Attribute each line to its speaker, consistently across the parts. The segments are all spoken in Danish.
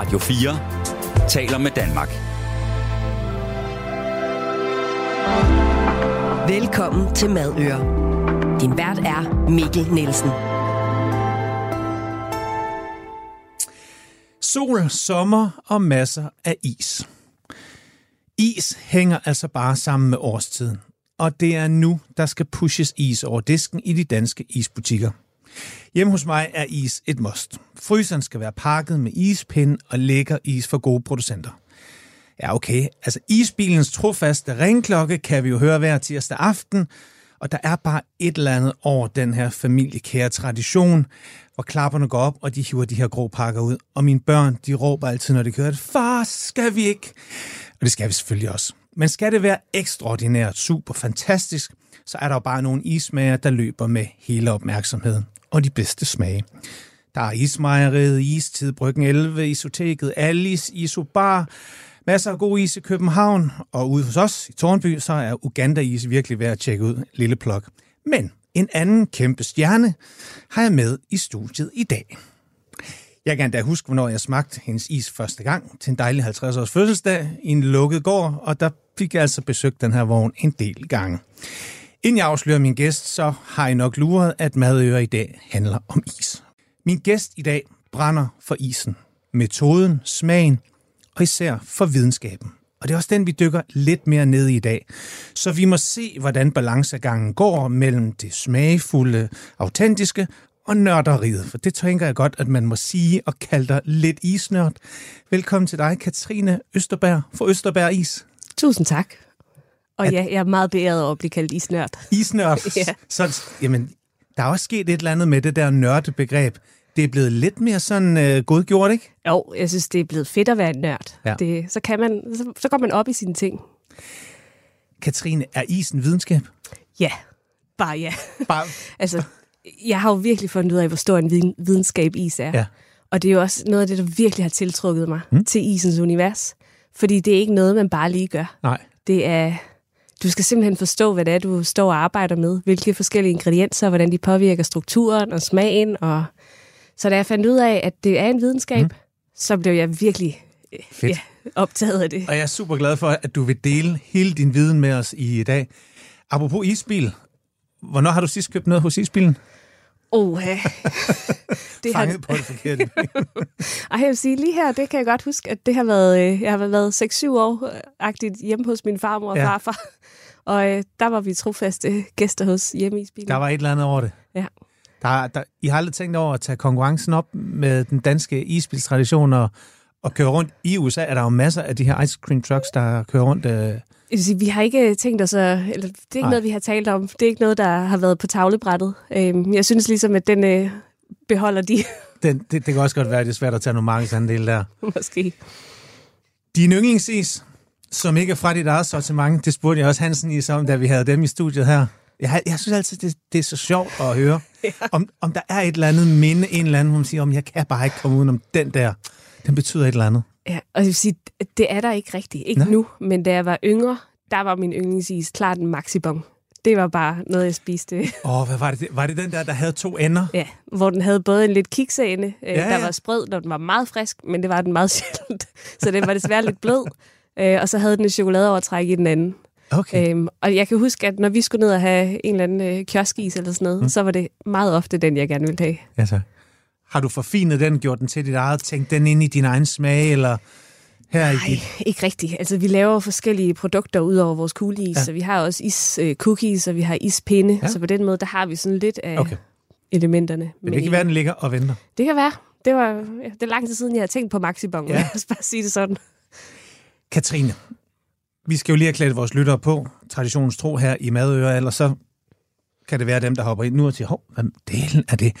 Speaker 1: Radio 4 taler med Danmark.
Speaker 2: Velkommen til Madøre. Din vært er Mikkel Nielsen.
Speaker 3: Sol, sommer og masser af is. Is hænger altså bare sammen med årstiden, og det er nu, der skal pushes is over disken i de danske isbutikker. Hjemme hos mig er is et must. Fryseren skal være pakket med ispind og lækker is for gode producenter. Ja, okay. Altså, isbilens trofaste ringklokke kan vi jo høre hver tirsdag aften, og der er bare et eller andet over den her familiekære tradition, hvor klapperne går op, og de hiver de her grå pakker ud. Og mine børn, de råber altid, når de kører, far, skal vi ikke? Og det skal vi selvfølgelig også. Men skal det være ekstraordinært, super fantastisk, så er der jo bare nogle ismager, der løber med hele opmærksomheden og de bedste smage. Der er Ismejeriet, Istid, Bryggen 11, Isoteket, Alice, Isobar, masser af god is i København, og ude hos os i Tornby, så er Uganda-is virkelig værd at tjekke ud, lille plok. Men en anden kæmpe stjerne har jeg med i studiet i dag. Jeg kan da huske, hvornår jeg smagte hendes is første gang til en dejlig 50-års fødselsdag i en lukket gård, og der fik jeg altså besøgt den her vogn en del gange. Inden jeg afslører min gæst, så har I nok luret, at madøre i dag handler om is. Min gæst i dag brænder for isen, metoden, smagen og især for videnskaben. Og det er også den, vi dykker lidt mere ned i i dag. Så vi må se, hvordan balancegangen går mellem det smagfulde, autentiske og nørderiet. For det tænker jeg godt, at man må sige og kalde dig lidt isnørd. Velkommen til dig, Katrine Østerberg for Østerberg Is.
Speaker 4: Tusind tak. Og at, ja, jeg er meget beæret over at blive kaldt isnørd.
Speaker 3: Isnørd? ja. Så, jamen, der er også sket et eller andet med det der nørdebegreb. Det er blevet lidt mere sådan øh, godgjort, ikke?
Speaker 4: Jo, jeg synes, det er blevet fedt at være en nørd. Ja. Det, så, kan man, så, så går man op i sine ting.
Speaker 3: Katrine, er isen videnskab?
Speaker 4: Ja, bare ja. Bare... altså, jeg har jo virkelig fundet ud af, hvor stor en videnskab is er. Ja. Og det er jo også noget af det, der virkelig har tiltrukket mig hmm? til isens univers. Fordi det er ikke noget, man bare lige gør.
Speaker 3: Nej.
Speaker 4: Det er du skal simpelthen forstå, hvad det er, du står og arbejder med. Hvilke forskellige ingredienser, hvordan de påvirker strukturen og smagen. Og... Så da jeg fandt ud af, at det er en videnskab, mm. så blev jeg virkelig Fedt. Ja, optaget af det.
Speaker 3: Og jeg er super glad for, at du vil dele hele din viden med os i dag. Apropos isbil, hvornår har du sidst købt noget hos isbilen?
Speaker 4: Oh,
Speaker 3: det Fanget har... på det forkerte.
Speaker 4: Ej, jeg vil sige, lige her, det kan jeg godt huske, at det har været, øh, jeg har været 6-7 år-agtigt hjemme hos min farmor og ja. farfar. Og øh, der var vi trofaste gæster hos hjemme i.
Speaker 3: Der var et eller andet over det.
Speaker 4: Ja.
Speaker 3: Der, der, I har aldrig tænkt over at tage konkurrencen op med den danske isbilstradition og, og køre rundt i USA. Er der jo masser af de her ice cream trucks, der kører rundt... Øh...
Speaker 4: Sige, vi har ikke tænkt os at, eller det er ikke Nej. noget, vi har talt om. Det er ikke noget, der har været på tavlebrættet. Øhm, jeg synes ligesom, at den øh, beholder de.
Speaker 3: Den, det, det kan også godt være, at det er svært at tage nogle markedsandele der.
Speaker 4: Måske.
Speaker 3: Din yndlingsis, som ikke er fra dit eget sortiment, det spurgte jeg også Hansen i om, da vi havde dem i studiet her. Jeg, jeg synes altid, det, det er så sjovt at høre, ja. om, om der er et eller andet minde, en eller anden, hvor man siger, om jeg kan bare ikke komme udenom den der. Den betyder et eller andet.
Speaker 4: Ja, og jeg vil sige, det er der ikke rigtigt. Ikke Nej. nu, men da jeg var yngre, der var min yndlingsis klart en maxibon. Det var bare noget, jeg spiste.
Speaker 3: Åh, oh, hvad var det? Var det den der, der havde to ender?
Speaker 4: Ja, hvor den havde både en lidt kiksende, øh, ja, der ja. var sprød, når den var meget frisk, men det var den meget sjældent. Så den var desværre lidt blød. Øh, og så havde den et chokoladeovertræk i den anden.
Speaker 3: Okay. Øhm,
Speaker 4: og jeg kan huske, at når vi skulle ned og have en eller anden øh, kioskis eller sådan noget, mm. så var det meget ofte den, jeg gerne ville have.
Speaker 3: Ja, så. Har du forfinet den, gjort den til dit eget, tænkt den ind i din egen smag, eller her
Speaker 4: Nej,
Speaker 3: i
Speaker 4: ikke rigtigt. Altså, vi laver forskellige produkter ud over vores kugeis, ja. så vi har også is uh, cookies, og vi har ispinde, ja. så på den måde, der har vi sådan lidt af okay. elementerne.
Speaker 3: Men det kan være, den ligger og venter.
Speaker 4: Det kan være. Det var ja, det er lang tid siden, jeg har tænkt på Maxibon, ja. lad os bare sige det sådan.
Speaker 3: Katrine, vi skal jo lige have klædt vores lyttere på, traditionens tro her i Madøre, eller så kan det være dem, der hopper ind nu og siger, hov, hvad delen er det?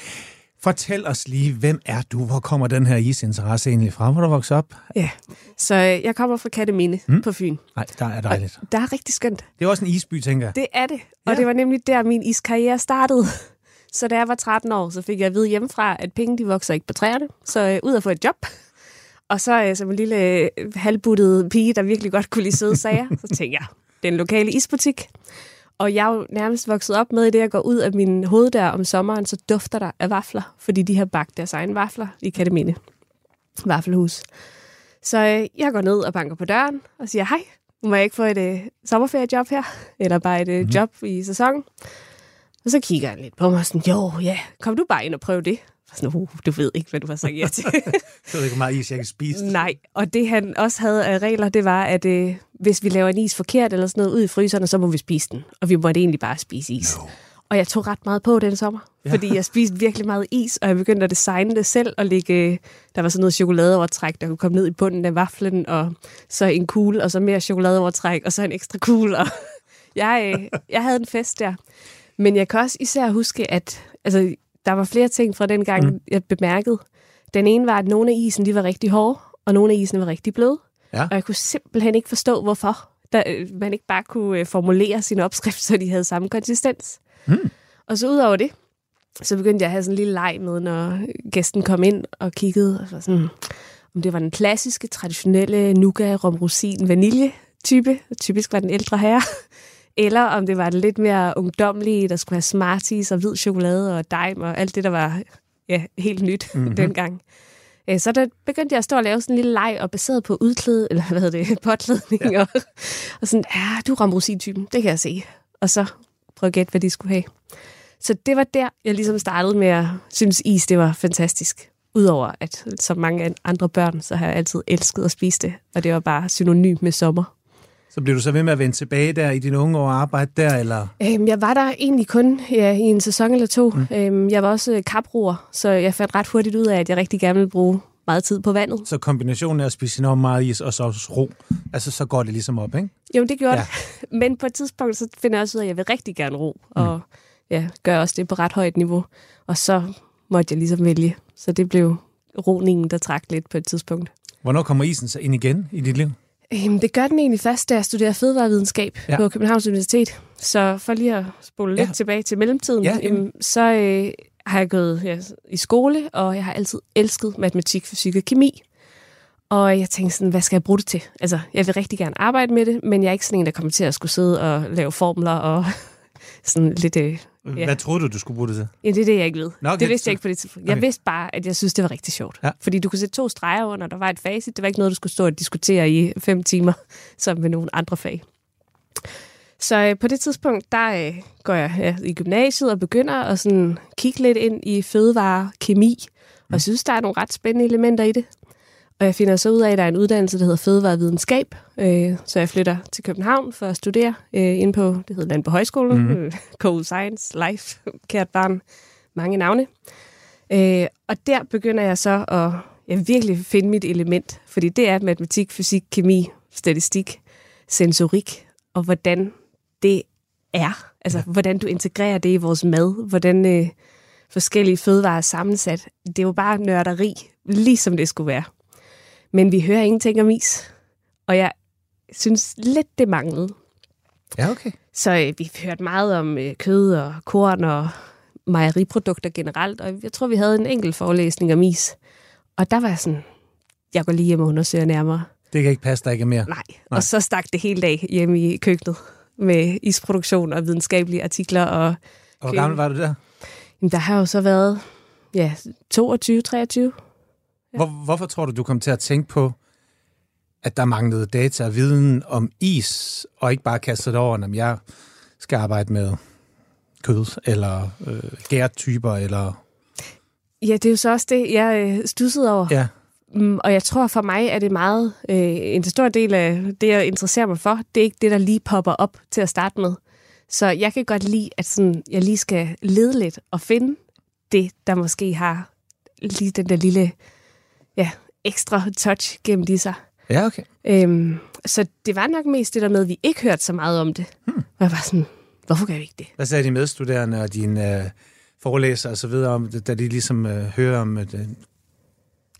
Speaker 3: Fortæl os lige, hvem er du? Hvor kommer den her isinteresse egentlig fra? Hvor du vokset op?
Speaker 4: Ja, så øh, jeg kommer fra Katteminde hmm? på Fyn.
Speaker 3: Nej, der er dejligt.
Speaker 4: Og der er rigtig skønt.
Speaker 3: Det er også en isby, tænker jeg.
Speaker 4: Det er det, og ja. det var nemlig der, min iskarriere startede. Så da jeg var 13 år, så fik jeg at vide hjemmefra, at penge de vokser ikke på træerne. Så øh, ud at få et job. Og så øh, som en lille øh, halvbuttet pige, der virkelig godt kunne lide søde sager, så tænkte jeg, den lokale isbutik. Og jeg er jo nærmest vokset op med, i det jeg går ud af min hoved der om sommeren, så dufter der af vafler, fordi de har bagt deres egne vafler i Katamine. vaffelhus. Så øh, jeg går ned og banker på døren og siger, hej, må jeg ikke få et øh, sommerferiejob her? Eller bare et øh,
Speaker 3: Mhm.
Speaker 4: job i sæsonen? Og så kigger han lidt på mig og sådan, jo, ja, kom du bare ind og prøv det. Sådan, uh, du ved ikke, hvad du har sagt ja til.
Speaker 3: Jeg ved ikke, hvor meget is jeg kan spise.
Speaker 4: Nej, og det han også havde af regler, det var, at øh, hvis vi laver en is forkert eller sådan noget ud i fryseren, så må vi spise den. Og vi måtte egentlig bare spise is. No. Og jeg tog ret meget på den sommer, ja. fordi jeg spiste virkelig meget is, og jeg begyndte at designe det selv og lægge, øh, der var sådan noget chokoladeovertræk, der kunne komme ned i bunden af vaflen, og så en kugle, og så mere chokoladeovertræk, og så en ekstra kugle. Og jeg, øh, jeg havde en fest der. Men jeg kan også især huske, at altså, der var flere ting fra den gang, mm. jeg bemærkede. Den ene var, at nogle af isen de var rigtig hårde, og nogle af isen var rigtig bløde.
Speaker 3: Ja.
Speaker 4: Og jeg kunne simpelthen ikke forstå, hvorfor der, øh, man ikke bare kunne øh, formulere sin opskrift, så de havde samme konsistens.
Speaker 3: Mm.
Speaker 4: Og så ud over det, så begyndte jeg at have sådan en lille leg med, når gæsten kom ind og kiggede, og så sådan, om det var den klassiske, traditionelle nougat, rom, rosin, vanilje type, typisk var den ældre herre, eller om det var det lidt mere ungdomlige, der skulle have Smarties og hvid chokolade og dime og alt det, der var ja, helt nyt mm-hmm. dengang. Øh, Så der begyndte jeg at stå og lave sådan en lille leg, og baseret på udklæde, eller hvad hedder det, påklædning, ja. og, og sådan, ja, du er ramrosin-typen, det kan jeg se. Og så prøve at gætte, hvad de skulle have. Så det var der, jeg ligesom startede med at synes, is det var fantastisk. Udover at som mange andre børn, så har jeg altid elsket at spise det, og det var bare synonym med sommer.
Speaker 3: Så bliver du så ved med at vende tilbage der i dine unge år og arbejde der, eller?
Speaker 4: Øhm, jeg var der egentlig kun ja, i en sæson eller to. Mm. Øhm, jeg var også øh, kaproer, så jeg fandt ret hurtigt ud af, at jeg rigtig gerne ville bruge meget tid på vandet.
Speaker 3: Så kombinationen af at spise enormt meget is og så også ro, altså så går det ligesom op, ikke?
Speaker 4: Jo, det gjorde
Speaker 3: Ja.
Speaker 4: det. Men på et tidspunkt, så finder jeg også ud af, at jeg vil rigtig gerne ro, og ja, gør også det på ret højt niveau. Og så måtte jeg ligesom vælge. Så det blev roningen, der trak lidt på et tidspunkt.
Speaker 3: Hvornår kommer isen så ind igen i dit liv?
Speaker 4: Øhm, det gør den egentlig først, da jeg studerer fødevarevidenskab
Speaker 3: Ja.
Speaker 4: ja. på Københavns Universitet. Så for lige at spole
Speaker 3: Ja.
Speaker 4: lidt tilbage til mellemtiden,
Speaker 3: Ja,
Speaker 4: øhm, så øh, har jeg gået ja, i skole, og jeg har altid elsket matematik, fysik og kemi. Og jeg tænkte sådan, hvad skal jeg bruge det til? Altså, jeg vil rigtig gerne arbejde med det, men jeg er ikke sådan en, der kommer til at skulle sidde og lave formler og sådan lidt... Øh,
Speaker 3: Ja. Hvad troede du, du skulle bruge det til?
Speaker 4: Ja, det er det, jeg ikke ved.
Speaker 3: Nå, okay,
Speaker 4: det vidste jeg ikke på det tidspunkt. Jeg
Speaker 3: okay.
Speaker 4: vidste bare, at jeg synes, det var rigtig sjovt.
Speaker 3: Ja.
Speaker 4: Fordi du kunne sætte to streger under, der var et facit. Det var ikke noget, du skulle stå og diskutere i fem timer, som med nogle andre fag. Så øh, på det tidspunkt, der øh, går jeg ja, i gymnasiet og begynder at sådan kigge lidt ind i fødevare, kemi, og jeg synes, der er nogle ret spændende elementer i det. Og jeg finder så ud af, at der er en uddannelse, der hedder fødevarevidenskab. Øh, så jeg flytter til København for at studere øh, inde på, det hedder Land på Højskolen, mm. øh, Cold Science, Life, kært barn, mange navne. Øh, og der begynder jeg så at ja, virkelig finde mit element, fordi det er matematik, fysik, kemi, statistik, sensorik, og hvordan det er. Altså, ja. hvordan du integrerer det i vores mad, hvordan øh, forskellige fødevarer er sammensat. Det er jo bare nørderi, ligesom det skulle være. Men vi hører ingenting om is, og jeg synes lidt, det manglede.
Speaker 3: Ja, okay.
Speaker 4: Så øh, vi hørte meget om øh, kød og korn og mejeriprodukter generelt, og jeg tror, vi havde en enkelt forelæsning om is. Og der var jeg sådan, jeg går lige hjem og undersøger nærmere.
Speaker 3: Det kan ikke passe, der ikke er mere.
Speaker 4: Nej. Nej. Og så stak det hele dag hjemme i køkkenet med isproduktion og videnskabelige artikler. Og,
Speaker 3: Og hvor gammel var du der?
Speaker 4: jamen, der har jo så været ja, 22, 23.
Speaker 3: Hvor, hvorfor tror du, du kom til at tænke på, at der manglede data og viden om is, og ikke bare kaste det over, om jeg skal arbejde med kød, eller øh, gærtyper, eller...
Speaker 4: Ja, det er jo så også det, jeg øh, stussede over.
Speaker 3: Ja,
Speaker 4: Mm, og jeg tror for mig, at det meget øh, en stor del af det, jeg interesserer mig for. Det er ikke det, der lige popper op til at starte med. Så jeg kan godt lide, at sådan, jeg lige skal lede lidt og finde det, der måske har lige den der lille ja, ekstra touch gennem de sig.
Speaker 3: ja okay.
Speaker 4: Øhm, så det var nok mest det der med, at vi ikke hørte så meget om det. Hmm. Og jeg var sådan, hvorfor gør vi ikke det?
Speaker 3: Hvad sagde de medstuderende og dine øh, forelæsere og så videre om da de ligesom øh, hører om, at øh,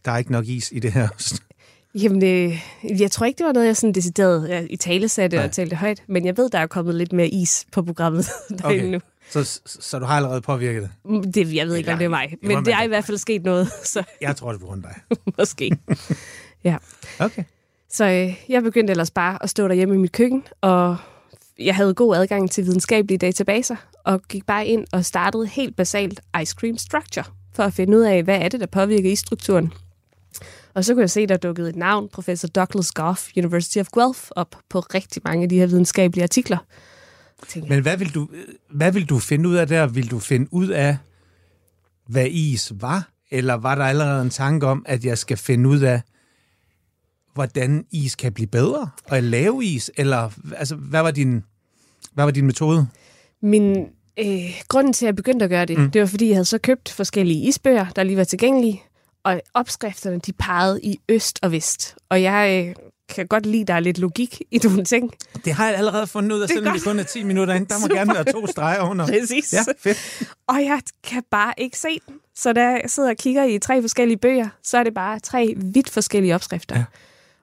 Speaker 3: der er ikke nok is i det her?
Speaker 4: Jamen, øh, jeg tror ikke, det var noget, jeg sådan decideret ja, i tale satte og talte højt. Men jeg ved, der er kommet lidt mere is på programmet derinde
Speaker 3: Okay.
Speaker 4: nu.
Speaker 3: Så, så, så du har allerede påvirket det?
Speaker 4: Mm, Det, jeg ved ikke, om det er mig.
Speaker 3: det
Speaker 4: Men
Speaker 3: man
Speaker 4: det er i hvert fald sket noget, så
Speaker 3: Jeg tror, det er på grund af dig.
Speaker 4: måske. Ja.
Speaker 3: Okay.
Speaker 4: Så øh, jeg begyndte ellers bare at stå derhjemme i mit køkken, og jeg havde god adgang til videnskabelige databaser, og gik bare ind og startede helt basalt Ice Cream Structure, for at finde ud af, hvad er det, der påvirker isstrukturen. Og så kunne jeg se, der dukkede et navn, professor Douglas Goff, University of Guelph, op på rigtig mange af de her videnskabelige artikler.
Speaker 3: Men hvad vil, du, hvad vil du finde ud af der? Vil du finde ud af, hvad is var? Eller var der allerede en tanke om, at jeg skal finde ud af, hvordan is kan blive bedre? Og at lave is? Eller altså, hvad, var din, hvad var din metode?
Speaker 4: Min øh, grunden til, at jeg begyndte at gøre det, mm. det var, fordi jeg havde så købt forskellige isbøger, der lige var tilgængelige. Og opskrifterne, de pegede i øst og vest. Og jeg øh, kan godt lide, at der er lidt logik i nogle ting.
Speaker 3: Det har jeg allerede fundet ud af, selvom vi kun er 10 minutter ind. Der må
Speaker 4: Super.
Speaker 3: gerne være to streger under.
Speaker 4: Præcis.
Speaker 3: Ja, fedt.
Speaker 4: Og jeg kan bare ikke se den. Så da jeg sidder og kigger i tre forskellige bøger, så er det bare tre vidt forskellige opskrifter.
Speaker 3: Ja.
Speaker 4: Ja.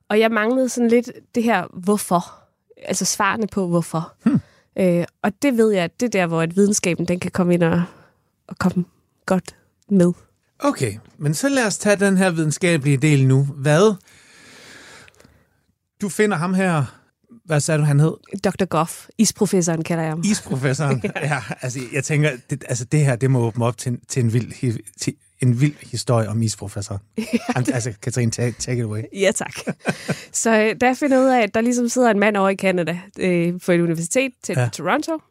Speaker 4: Og jeg manglede sådan lidt det her hvorfor. Altså svarene på hvorfor. Hmm. Øh, og det ved jeg, at det er der, hvor at videnskaben den kan komme ind og, og komme godt med.
Speaker 3: Okay, men så lad os tage den her videnskabelige del nu. Hvad? Du finder ham her, hvad sagde du, han hed?
Speaker 4: Dr. Goff, isprofessoren kalder jeg ham.
Speaker 3: Isprofessoren. ja, altså jeg tænker, det, altså det her, det må åbne op til, til en vild, til en vild historie om isprofessoren. ja, altså, Katrine, take, take it away.
Speaker 4: Ja, tak. Så øh, jeg finder ud af, at der ligesom sidder en mand over i Canada øh, på et universitet til
Speaker 3: Ja.
Speaker 4: ja. Toronto,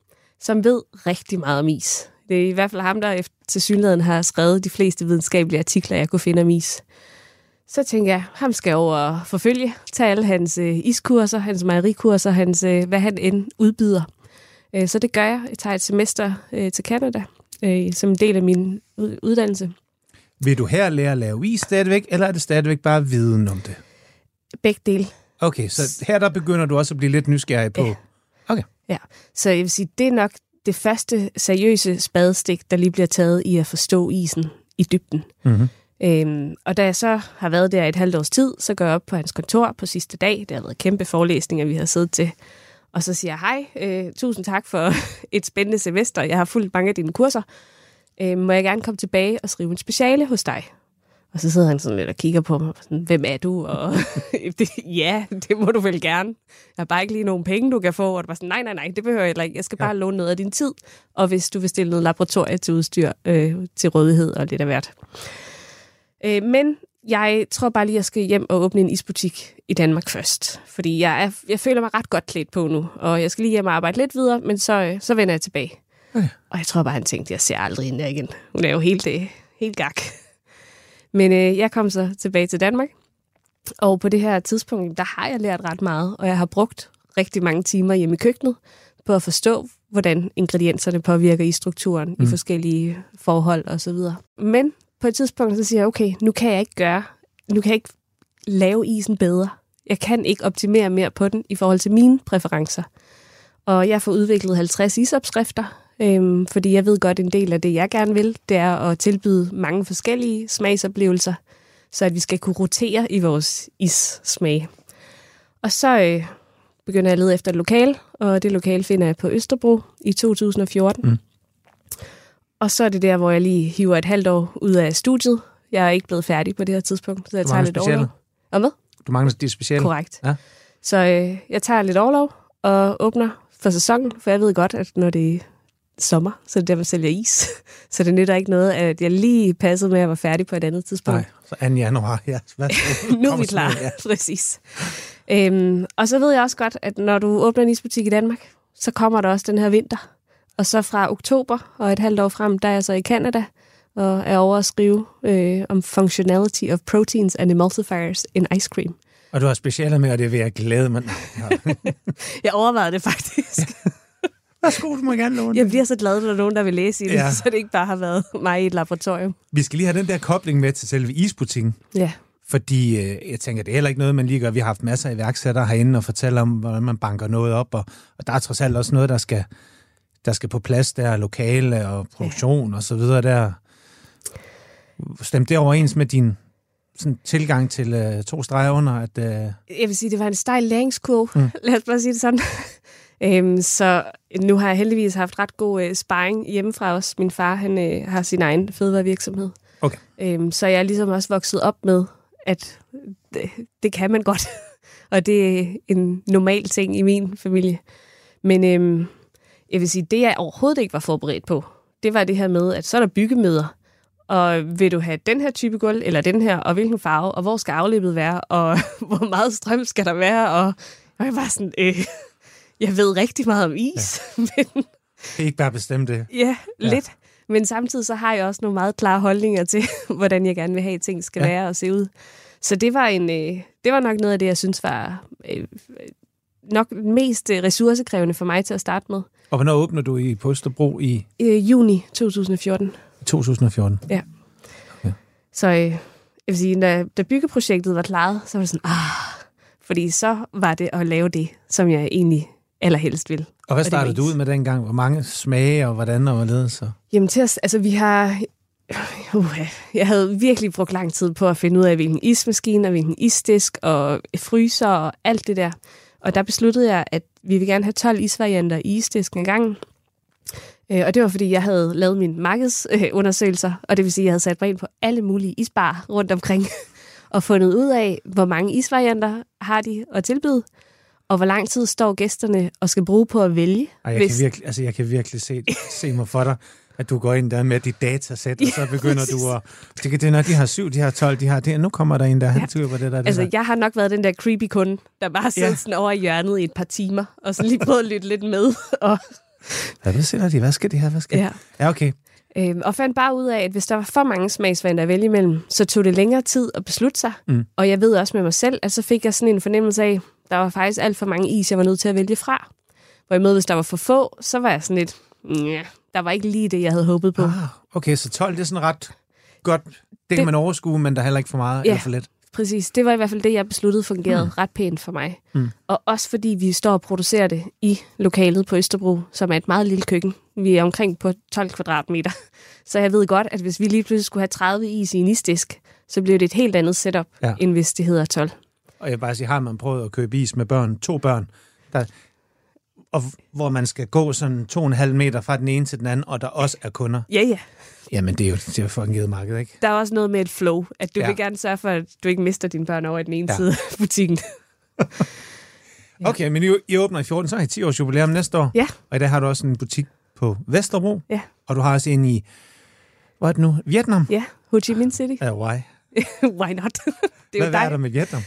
Speaker 4: som ved rigtig meget om is. Det er i hvert fald ham, der efter til synligheden har skrevet de fleste videnskabelige artikler, jeg kunne finde om is. Så tænker jeg, ham skal jeg over og forfølge, tage alle hans øh, iskurser, hans mejerikurser, hans, øh, hvad han end udbyder. Øh, så det gør jeg. Jeg tager et semester øh, til Canada øh, som en del af min ud- uddannelse.
Speaker 3: Vil du her lære at lave is stadigvæk, eller er det stadigvæk bare viden om det?
Speaker 4: Begge dele.
Speaker 3: Okay, så her der begynder du også at blive lidt nysgerrig på.
Speaker 4: Ja.
Speaker 3: Okay.
Speaker 4: Ja, så jeg vil sige, det er nok det første seriøse spadestik, der lige bliver taget i at forstå isen i dybden.
Speaker 3: Mm-hmm.
Speaker 4: Øhm, og da jeg så har været der i et halvt års tid, så går jeg op på hans kontor på sidste dag. Det har været kæmpe forelæsninger, vi har siddet til. Og så siger jeg, hej, øh, tusind tak for et spændende semester. Jeg har fulgt mange af dine kurser. Øh, må jeg gerne komme tilbage og skrive en speciale hos dig? Og så sidder han sådan lidt og kigger på mig. Sådan, Hvem er du? Og det, ja, det må du vel gerne. Jeg har bare ikke lige nogen penge, du kan få. Og det var sådan, nej, nej, nej, det behøver jeg ikke. Jeg skal bare ja. låne noget af din tid. Og hvis du vil stille noget laboratorie til udstyr øh, til rådighed og lidt af hvert. Øh, men jeg tror bare lige, at jeg skal hjem og åbne en isbutik i Danmark først. Fordi jeg, er, jeg føler mig ret godt klædt på nu. Og jeg skal lige hjem og arbejde lidt videre, men så, øh, så vender jeg tilbage.
Speaker 3: Okay.
Speaker 4: Og jeg tror bare, han tænkte, at jeg ser aldrig hende igen. Hun er jo helt, øh, helt gak. Men øh, jeg kom så tilbage til Danmark. Og på det her tidspunkt, der har jeg lært ret meget. Og jeg har brugt rigtig mange timer hjemme i køkkenet på at forstå, hvordan ingredienserne påvirker i strukturen mm. i forskellige forhold osv. Men på et tidspunkt, så siger jeg, okay, nu kan jeg ikke gøre, nu kan jeg ikke lave isen bedre. Jeg kan ikke optimere mere på den i forhold til mine præferencer. Og jeg får udviklet 50 isopskrifter, øhm, fordi jeg ved godt, en del af det, jeg gerne vil, det er at tilbyde mange forskellige smagsoplevelser, så at vi skal kunne rotere i vores issmag. Og så øh, begynder jeg at lede efter et lokal, og det lokal finder jeg på Østerbro i 2014. Mm. Og så er det der, hvor jeg lige hiver et halvt år ud af studiet. Jeg er ikke blevet færdig på det her tidspunkt, så jeg tager lidt
Speaker 3: specialet.
Speaker 4: overlov. Og med?
Speaker 3: Du mangler de specielle.
Speaker 4: Korrekt.
Speaker 3: Ja.
Speaker 4: Så øh, jeg tager lidt overlov og åbner for sæsonen, for jeg ved godt, at når det er sommer, så er det der, man sælger is. Så det nytter ikke noget, at jeg lige passede med at være færdig på et andet tidspunkt.
Speaker 3: Nej, så 2. januar. Ja, hvad
Speaker 4: nu er vi klar.
Speaker 3: Ja.
Speaker 4: Præcis. Øhm, og så ved jeg også godt, at når du åbner en isbutik i Danmark, så kommer der også den her vinter. Og så fra oktober og et halvt år frem, der er jeg så i Canada og er over at skrive øh, om functionality of proteins and emulsifiers in ice cream.
Speaker 3: Og du har specialer med, og det vil jeg glæde mig. Ja.
Speaker 4: Jeg overvejede det faktisk.
Speaker 3: Værsgo, du må gerne låne.
Speaker 4: Jeg bliver så glad, når der er nogen, der vil læse i det,
Speaker 3: Ja.
Speaker 4: ja. så det ikke bare har været mig i et laboratorium.
Speaker 3: Vi skal lige have den der kobling med til selve isbutikken.
Speaker 4: Ja.
Speaker 3: Fordi øh, jeg tænker, det er heller ikke noget, man lige gør. Vi har haft masser af iværksættere herinde og fortæller om, hvordan man banker noget op. Og, og der er trods alt også noget, der skal, der skal på plads der, lokale og produktion og så videre der. Stemte det overens med din sådan, tilgang til øh, to streger under, at... Øh,
Speaker 4: Jeg vil sige, det var en stejl læringskurve. Mm. Lad os bare sige det sådan. øhm, så nu har jeg heldigvis haft ret god øh, sparring hjemmefra også. Min far han, øh, har sin egen fødevarevirksomhed.
Speaker 3: Okay.
Speaker 4: Øhm, så jeg er ligesom også vokset op med, at det, det kan man godt. Og det er en normal ting i min familie. Men øhm, jeg vil sige, det jeg overhovedet ikke var forberedt på, det var det her med, at så er der byggemøder. og vil du have den her type gulv, eller den her, og hvilken farve, og hvor skal afløbet være, og hvor meget strøm skal der være, og, og jeg var sådan, øh, jeg ved rigtig meget om is, ja. men
Speaker 3: Det er ikke bare bestemt det.
Speaker 4: ja,
Speaker 3: Ja.
Speaker 4: lidt. Men samtidig så har jeg også nogle meget klare holdninger til, hvordan jeg gerne vil have, at ting skal
Speaker 3: Ja.
Speaker 4: ja. være og se ud. Så det var, en, øh, det var nok noget af det, jeg synes var øh, nok mest øh, ressourcekrævende for mig til at starte med.
Speaker 3: Og hvornår åbner du i på Østerbro i
Speaker 4: Øh, juni 2014.
Speaker 3: 2014?
Speaker 4: Så øh, jeg vil sige, da, da byggeprojektet var klaret, så var det sådan, ah, fordi så var det at lave det, som jeg egentlig allerhelst ville.
Speaker 3: Og hvad startede
Speaker 4: var
Speaker 3: du ud med dengang? Hvor mange smage og hvordan og hvorledes? Så?
Speaker 4: Jamen til os, altså vi har... Uh, jeg havde virkelig brugt lang tid på at finde ud af, hvilken ismaskine og hvilken isdisk og fryser og alt det der. Og der besluttede jeg, at vi vil gerne have 12 isvarianter i isdisken ad gangen. Øh, Og det var, fordi jeg havde lavet mine markedsundersøgelser, og det vil sige, at jeg havde sat mig ind på alle mulige isbarer rundt omkring, og fundet ud af, hvor mange isvarianter har de at tilbyde, og hvor lang tid står gæsterne og skal bruge på at vælge.
Speaker 3: Ej, jeg, kan virkelig, altså, jeg kan virkelig se, se mig for dig, at du går ind der med dit datasæt, og så begynder
Speaker 4: præcis.
Speaker 3: du at... Det, det er, når de har syv, de har 12, de har det. Nu kommer der en, der han
Speaker 4: Ja.
Speaker 3: typer det der. Det
Speaker 4: Altså,
Speaker 3: der.
Speaker 4: jeg har nok været den der creepy kunde, der bare sidder
Speaker 3: Ja.
Speaker 4: sådan over i hjørnet i et par timer, og så lige prøvet at lytte lidt med. Og,
Speaker 3: hvad siger de? Hvad skal de her? Hvad skal
Speaker 4: ja.
Speaker 3: ja, okay.
Speaker 4: øhm, og fandt bare ud af, at hvis der var for mange smagsvarianter at vælge imellem, så tog det længere tid at beslutte sig.
Speaker 3: Mm.
Speaker 4: Og jeg ved også med mig selv, at så fik jeg sådan en fornemmelse af, der var faktisk alt for mange is, jeg var nødt til at vælge fra. Hvorimod, hvis der var for få, så var jeg sådan lidt, ja, der var ikke lige det, jeg havde håbet på.
Speaker 3: Ah, okay, så 12, det er sådan ret godt. Det, det kan man overskue, men der er heller ikke for meget
Speaker 4: Ja.
Speaker 3: eller for lidt.
Speaker 4: Præcis, det var i hvert fald det, jeg besluttede fungerede mm. ret pænt for mig.
Speaker 3: Mm.
Speaker 4: Og også fordi vi står og producerer det i lokalet på Østerbro, som er et meget lille køkken. Vi er omkring på 12 kvadratmeter. Så jeg ved godt, at hvis vi lige pludselig skulle have 30 is i en isdisk, så bliver det et helt andet setup,
Speaker 3: ja.
Speaker 4: end hvis det hedder 12.
Speaker 3: Og jeg vil bare sige, har man prøvet at købe is med børn, to børn, der, og hvor man skal gå sådan to og en halv meter fra den ene til den anden, og der også er kunder.
Speaker 4: Ja, ja.
Speaker 3: Jamen, det er jo det er fucking givet marked, ikke?
Speaker 4: Der er også noget med et flow, at du
Speaker 3: Ja.
Speaker 4: vil gerne sørge for, at du ikke mister dine børn over i den ene
Speaker 3: Ja.
Speaker 4: side af butikken. Ja.
Speaker 3: Okay, men I, I åbner i 14, så har I 10 års jubilæum næste år.
Speaker 4: Ja.
Speaker 3: Og i dag har du også en butik på Vesterbro.
Speaker 4: Ja.
Speaker 3: Og du har også en i, hvad er det nu? Vietnam?
Speaker 4: Ja, Ho Chi Minh City.
Speaker 3: Ja, why?
Speaker 4: Why not? det er
Speaker 3: Hvad,
Speaker 4: jo
Speaker 3: hvad er
Speaker 4: dig.
Speaker 3: der med Vietnam?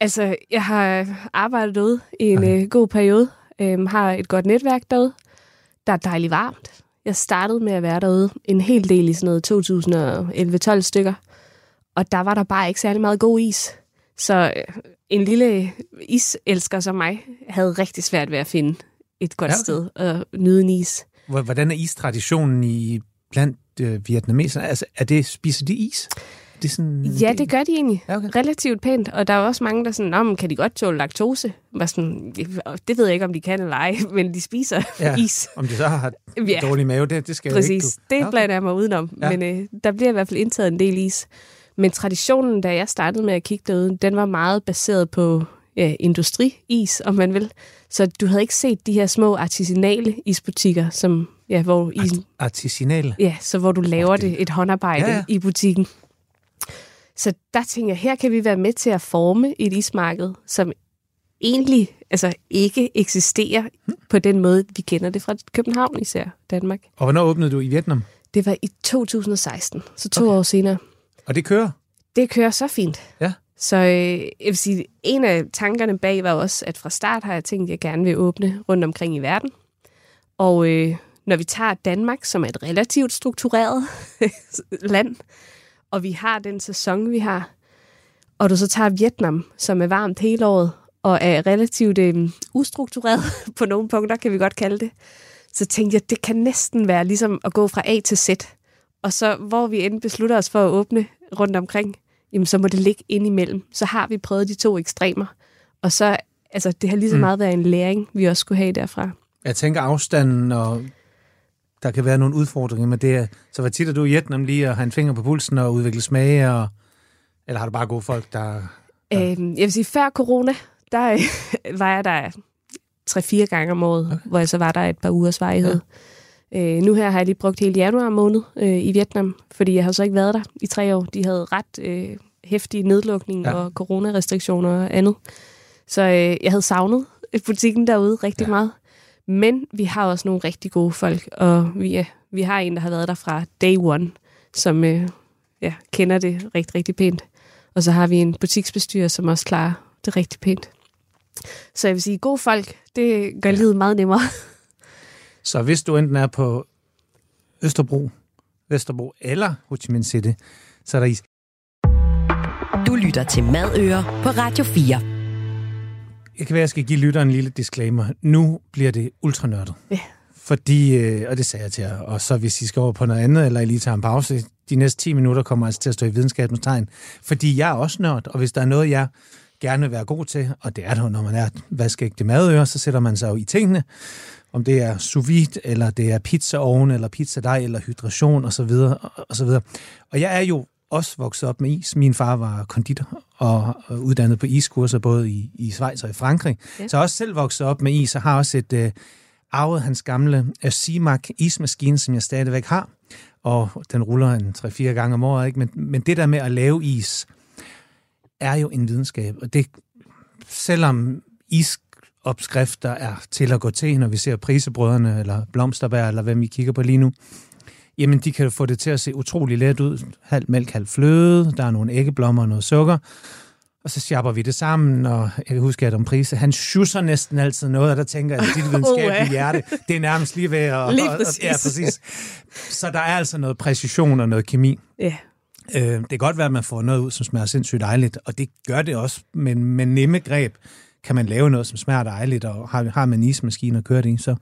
Speaker 4: Altså, jeg har arbejdet derude i en øh, god periode. Øhm, har et godt netværk derude. Der er dejligt varmt. Jeg startede med at være derude en hel del i sådan noget 2011-12 stykker. Og der var der bare ikke særlig meget god is. Så øh, en lille iselsker som mig havde rigtig svært ved at finde et godt
Speaker 3: Ja, okay.
Speaker 4: sted at nyde en is.
Speaker 3: Hvor- Hvordan er istraditionen i blandt øh, vietnameserne? Altså, er det, spiser de is? Det er sådan,
Speaker 4: Ja, det gør de egentlig.
Speaker 3: Ja, okay.
Speaker 4: Relativt pænt. Og der er også mange, der er sådan, Nå, men kan de godt tåle laktose? Var sådan, det ved jeg ikke, om de kan eller ej, men de spiser
Speaker 3: Ja.
Speaker 4: is.
Speaker 3: Om de så har
Speaker 4: Ja.
Speaker 3: dårlig mave, det, det skal
Speaker 4: Præcis.
Speaker 3: jeg ikke.
Speaker 4: Det
Speaker 3: Ja, okay.
Speaker 4: blander jeg mig udenom.
Speaker 3: Ja.
Speaker 4: Men øh, der bliver i hvert fald indtaget en del is. Men traditionen, da jeg startede med at kigge derude, den var meget baseret på ja, industriis, om man vil. Så du havde ikke set de her små artisanale isbutikker, som, ja, hvor, isen,
Speaker 3: Artisanale.
Speaker 4: ja, så hvor du laver
Speaker 3: det-
Speaker 4: det, et håndarbejde
Speaker 3: ja.
Speaker 4: ja. i butikken. Så der tænker jeg, her kan vi være med til at forme et ismarked, som egentlig altså ikke eksisterer på den måde, vi kender det fra København især, Danmark.
Speaker 3: Og hvornår åbnede du i Vietnam?
Speaker 4: Det var i 2016, så to
Speaker 3: Okay.
Speaker 4: år senere.
Speaker 3: Og det kører?
Speaker 4: Det kører så fint.
Speaker 3: Ja.
Speaker 4: Så øh, jeg vil sige, en af tankerne bag var også, at fra start har jeg tænkt, at jeg gerne vil åbne rundt omkring i verden. Og øh, når vi tager Danmark, som er et relativt struktureret land, og vi har den sæson, vi har, og du så tager Vietnam, som er varmt hele året, og er relativt øh, ustruktureret på nogle punkter, kan vi godt kalde det, så tænkte jeg, det kan næsten være ligesom at gå fra A til Z. Og så hvor vi end beslutter os for at åbne rundt omkring, jamen så må det ligge ind imellem. Så har vi prøvet de to ekstremer. Og så, altså det har lige så
Speaker 3: Mm.
Speaker 4: meget været en læring, vi også skulle have derfra.
Speaker 3: Jeg tænker afstanden, og der kan være nogle udfordringer med det. Så hvad tit er du i Vietnam lige at have en finger på pulsen og udvikle smage, og, eller har du bare gode folk, der...
Speaker 4: Ja. Øhm, jeg vil sige, før corona, der øh, var jeg der tre-fire gange om året,
Speaker 3: Okay.
Speaker 4: hvor jeg så var der et par ugers varighed. Ja. Øh, nu her har jeg lige brugt hele januar måned øh, i Vietnam, fordi jeg har så ikke været der i tre år. De havde ret øh, hæftige nedlukning
Speaker 3: Ja.
Speaker 4: og coronarestriktioner og andet. Så øh, jeg havde savnet butikken derude rigtig
Speaker 3: ja.
Speaker 4: meget. Men vi har også nogle rigtig gode folk, og vi, ja, vi har en, der har været der fra day one. som øh, ja, kender det rigtig, rigtig pænt. Og så har vi en butiksbestyrer, som også klarer det rigtig pænt. Så jeg vil sige, gode folk, det gør ja. livet meget nemmere.
Speaker 3: Så hvis du enten er på Østerbro, Vesterbro eller Ho Chi Minh City, så er der is.
Speaker 2: Du lytter til Madøer på Radio 4.
Speaker 3: Jeg kan være, jeg skal give lytteren en lille disclaimer. Nu bliver det ultranørdet.
Speaker 4: Ja.
Speaker 3: Fordi, øh, og det sagde jeg til jer, og så hvis I skal over på noget andet, eller I lige tager en pause, de næste 10 minutter kommer altså til at stå i videnskabens tegn. Fordi jeg er også nørd, og hvis der er noget, jeg gerne vil være god til, og det er det når man er vaskeægte madører, så sætter man sig jo i tingene. Om det er sous vide, eller det er pizzaovn, eller pizzadej, eller hydration, og så videre, og så videre. Og jeg er jo også vokset op med is. Min far var konditor og og uddannet på iskurser både i, i Schweiz og i Frankrig. Ja. Så jeg også selv vokset op med is, og har også et øh, arvet hans gamle øh, Simac ismaskine, som jeg stadigvæk har. Og den ruller en 3-4 gange om året. Ikke? Men, men det der med at lave is, er jo en videnskab. Og det, selvom isopskrifter er til at gå til, når vi ser prisebrødrene, eller blomsterbær, eller hvem vi kigger på lige nu, jamen de kan få det til at se utrolig let ud. Halv mælk, halv fløde, der er nogle æggeblommer og noget sukker. Og så sjapper vi det sammen, og jeg kan huske, at om Prise, han schusser næsten altid noget, og der tænker jeg, at dit videnskabelige hjerte, det er nærmest lige ved at...
Speaker 4: Lige
Speaker 3: og- og-
Speaker 4: præcis.
Speaker 3: Ja, præcis. Så der er altså noget præcision og noget kemi.
Speaker 4: Ja,
Speaker 3: Øh, det kan godt være, at man får noget ud, som smager sindssygt dejligt, og det gør det også, men med nemme greb kan man lave noget, som smager dejligt, og har, har man ismaskine at køre det i, så...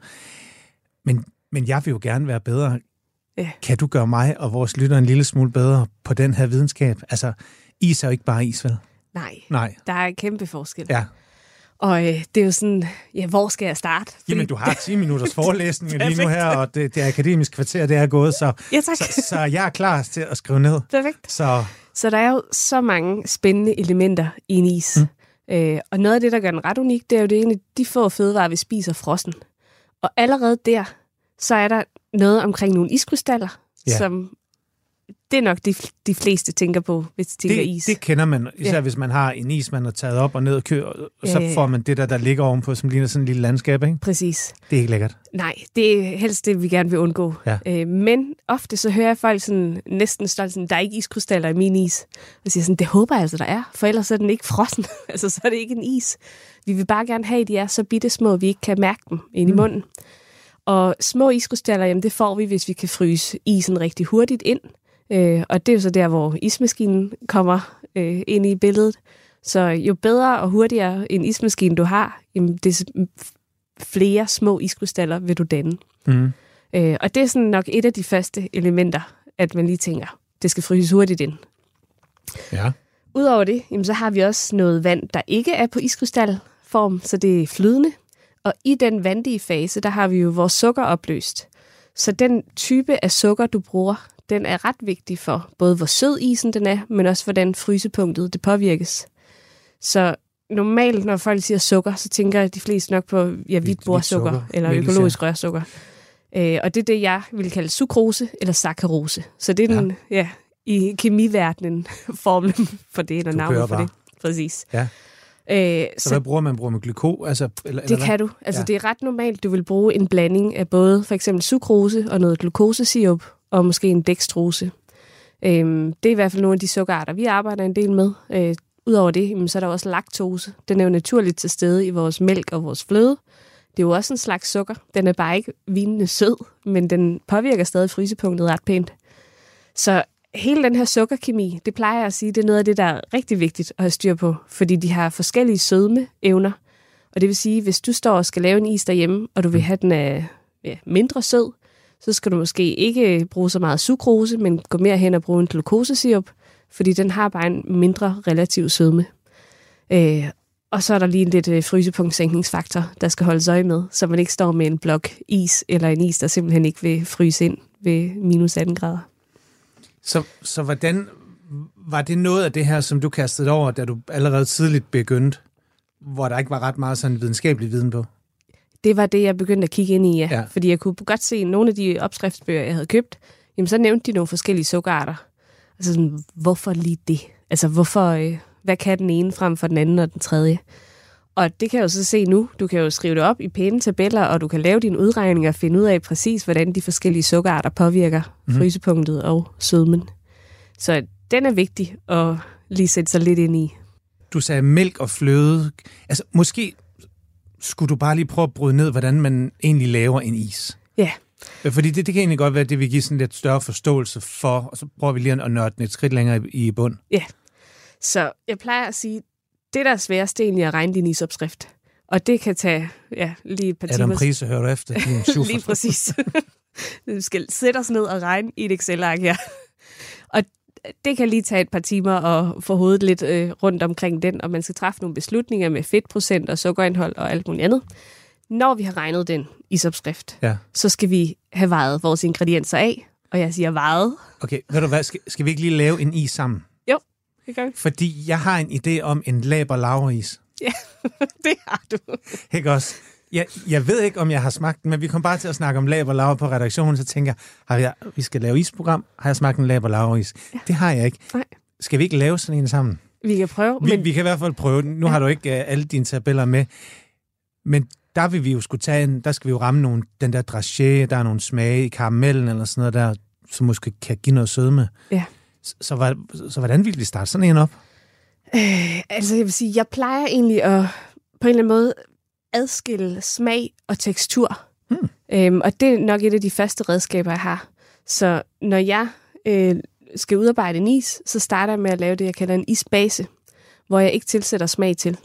Speaker 3: Men, men jeg vil jo gerne være bedre.
Speaker 4: Ja.
Speaker 3: Kan du gøre mig og vores lytter en lille smule bedre på den her videnskab? Altså, is er jo ikke bare is, vel?
Speaker 4: nej,
Speaker 3: Nej.
Speaker 4: der er en kæmpe forskel.
Speaker 3: Ja.
Speaker 4: Og øh, det er jo sådan, ja, hvor skal jeg starte? Fordi-
Speaker 3: Jamen, du har 10 minutters forelæsning lige nu her, og det, det akademiske kvarter, det er gået, så,
Speaker 4: Ja, tak.
Speaker 3: så, så jeg er klar til at skrive ned.
Speaker 4: Perfekt.
Speaker 3: Så
Speaker 4: Så der er jo så mange spændende elementer i en is. Mm. Øh, og noget af det, der gør den ret unik, det er jo det ene de få fødevarer, vi spiser frossen. Og allerede der, så er der noget omkring nogle iskrystaller,
Speaker 3: Ja.
Speaker 4: som det er nok de, de fleste tænker på, hvis de tænker
Speaker 3: det,
Speaker 4: is.
Speaker 3: det kender man, især
Speaker 4: Ja.
Speaker 3: hvis man har en is, man har taget op og ned og kører, og så
Speaker 4: Ja, ja,
Speaker 3: får man det der, der ligger ovenpå, som ligner sådan en lille landskab, ikke?
Speaker 4: Præcis.
Speaker 3: Det er ikke lækkert.
Speaker 4: Nej, det er helst det, vi gerne vil undgå.
Speaker 3: Ja.
Speaker 4: Øh, men ofte så hører jeg folk sådan, næsten stolt, sådan, der er ikke iskrystaller i min is. Og siger sådan, det håber jeg altså, der er, for ellers er den ikke frossen. altså, så er det ikke en is. Vi vil bare gerne have, at de er så bitte små, vi ikke kan mærke dem ind i
Speaker 3: Mm.
Speaker 4: munden. Og små iskrystaller, jamen det får vi, hvis vi kan fryse isen rigtig hurtigt ind. Øh, og det er jo så der, hvor ismaskinen kommer øh, ind i billedet. Så jo bedre og hurtigere en ismaskine du har, jamen des flere små iskrystaller vil du danne.
Speaker 3: Mm.
Speaker 4: Øh, og det er sådan nok et af de første elementer, at man lige tænker, det skal fryses hurtigt ind.
Speaker 3: Ja.
Speaker 4: Udover det, jamen, så har vi også noget vand, der ikke er på iskrystalform, så det er flydende. Og i den vandige fase, der har vi jo vores sukker opløst. Så den type af sukker, du bruger, den er ret vigtig for både hvor sød isen den er, men også hvordan frysepunktet det påvirkes. Så normalt, når folk siger sukker, så tænker de fleste nok på ja, hvidt bordsukker
Speaker 3: sukker,
Speaker 4: eller økologisk rørsukker. Øh, og det er det, jeg vil kalde sukrose eller saccharose. Så det er den, ja, ja i kemiverdenen formlen for det, eller navnet for
Speaker 3: bare.
Speaker 4: det. Præcis.
Speaker 3: Ja.
Speaker 4: Øh,
Speaker 3: Så, så hvad bruger man? Bruger man glyko? Altså, eller,
Speaker 4: det
Speaker 3: eller
Speaker 4: kan du. Altså,
Speaker 3: Ja.
Speaker 4: det er ret normalt, du vil bruge en blanding af både for eksempel sukrose og noget glukosesirup, og måske en dextrose. Øhm, det er i hvert fald nogle af de sukkerarter, vi arbejder en del med. Øh, Udover det, jamen, så er der også laktose. Den er jo naturligt til stede i vores mælk og vores fløde. Det er jo også en slags sukker. Den er bare ikke vinende sød, men den påvirker stadig frysepunktet ret pænt. Så hele den her sukkerkemi, det plejer jeg at sige, det er noget af det, der er rigtig vigtigt at have styr på, fordi de har forskellige sødmeevner. Og det vil sige, hvis du står og skal lave en is derhjemme, og du vil have den af ja, mindre sød, så skal du måske ikke bruge så meget sukrose, men gå mere hen og bruge en glukosesirup, fordi den har bare en mindre relativ sødme. Øh, og så er der lige en lidt øh, frysepunktsænkningsfaktor, der skal holdes øje med, så man ikke står med en blok is, eller en is, der simpelthen ikke vil fryse ind ved minus 18 grader.
Speaker 3: Så, så hvordan var det noget af det her, som du kastede over, da du allerede tidligt begyndte, hvor der ikke var ret meget sådan videnskabelig viden på?
Speaker 4: Det var det, jeg begyndte at kigge ind i, ja.
Speaker 3: Ja.
Speaker 4: Fordi jeg kunne godt se, nogle af de opskriftsbøger, jeg havde købt, jamen så nævnte de nogle forskellige sukkerarter. Altså sådan, hvorfor lige det? Altså, hvorfor, øh, hvad kan den ene frem for den anden og den tredje? Og det kan jeg jo så se nu. Du kan jo skrive det op i pæne tabeller, og du kan lave dine udregninger og finde ud af præcis, hvordan de forskellige sukkerarter påvirker mm. frysepunktet og sødmen. Så den er vigtig at lige sætte sig lidt ind i.
Speaker 3: Du sagde mælk og fløde. Altså, måske skulle du bare lige prøve at bryde ned, hvordan man egentlig laver en is.
Speaker 4: Ja,
Speaker 3: Fordi det, det kan egentlig godt være, at det vil give sådan lidt større forståelse for, og så prøver vi lige at nørde den et skridt længere i, i bund.
Speaker 4: ja. Så jeg plejer at sige, det der er sværest, det er egentlig at regne din isopskrift. Og det kan tage ja, lige et par
Speaker 3: Adam
Speaker 4: timer.
Speaker 3: Prise, hører efter? Din.
Speaker 4: Lige præcis. du skal sætte os ned og regne i et Excel-ark her. Og det kan lige tage et par timer at få hovedet lidt øh, rundt omkring den, og man skal træffe nogle beslutninger med fedtprocent og sukkerindhold og alt muligt andet. Når vi har regnet den isopskrift,
Speaker 3: Ja.
Speaker 4: så skal vi have vejet vores ingredienser af. Og jeg siger vejet.
Speaker 3: Okay, ved du hvad, skal, skal vi ikke lige lave en is sammen?
Speaker 4: Gør vi.
Speaker 3: Fordi jeg har en idé om en laber lavris.
Speaker 4: Ja, det har du.
Speaker 3: Ikke også? Jeg, jeg ved ikke, om jeg har smagt den, men vi kom bare til at snakke om laber laver på redaktionen, så tænker jeg, har jeg, vi skal lave isprogram, har jeg smagt en laber lavris? Ja. Det har jeg ikke.
Speaker 4: Nej.
Speaker 3: Skal vi ikke lave sådan en sammen?
Speaker 4: Vi kan prøve,
Speaker 3: Vi,
Speaker 4: men
Speaker 3: vi kan i hvert fald prøve den. Nu har du ikke uh, alle dine tabeller med, men der vil vi jo skulle tage en, der skal vi jo ramme nogle, den der dragé, der er nogle smage i karamellen eller sådan noget der, som måske kan give noget sødme.
Speaker 4: Ja.
Speaker 3: Så, hvad- så hvordan vil vi starte sådan en op?
Speaker 4: Øh, altså jeg vil sige, jeg plejer egentlig at på en eller anden måde adskille smag og tekstur.
Speaker 3: Hmm.
Speaker 4: Øhm, og det er nok et af de første redskaber, jeg har. Så når jeg øh, skal udarbejde en is, så starter jeg med at lave det, jeg kalder en isbase, hvor jeg ikke tilsætter smag til.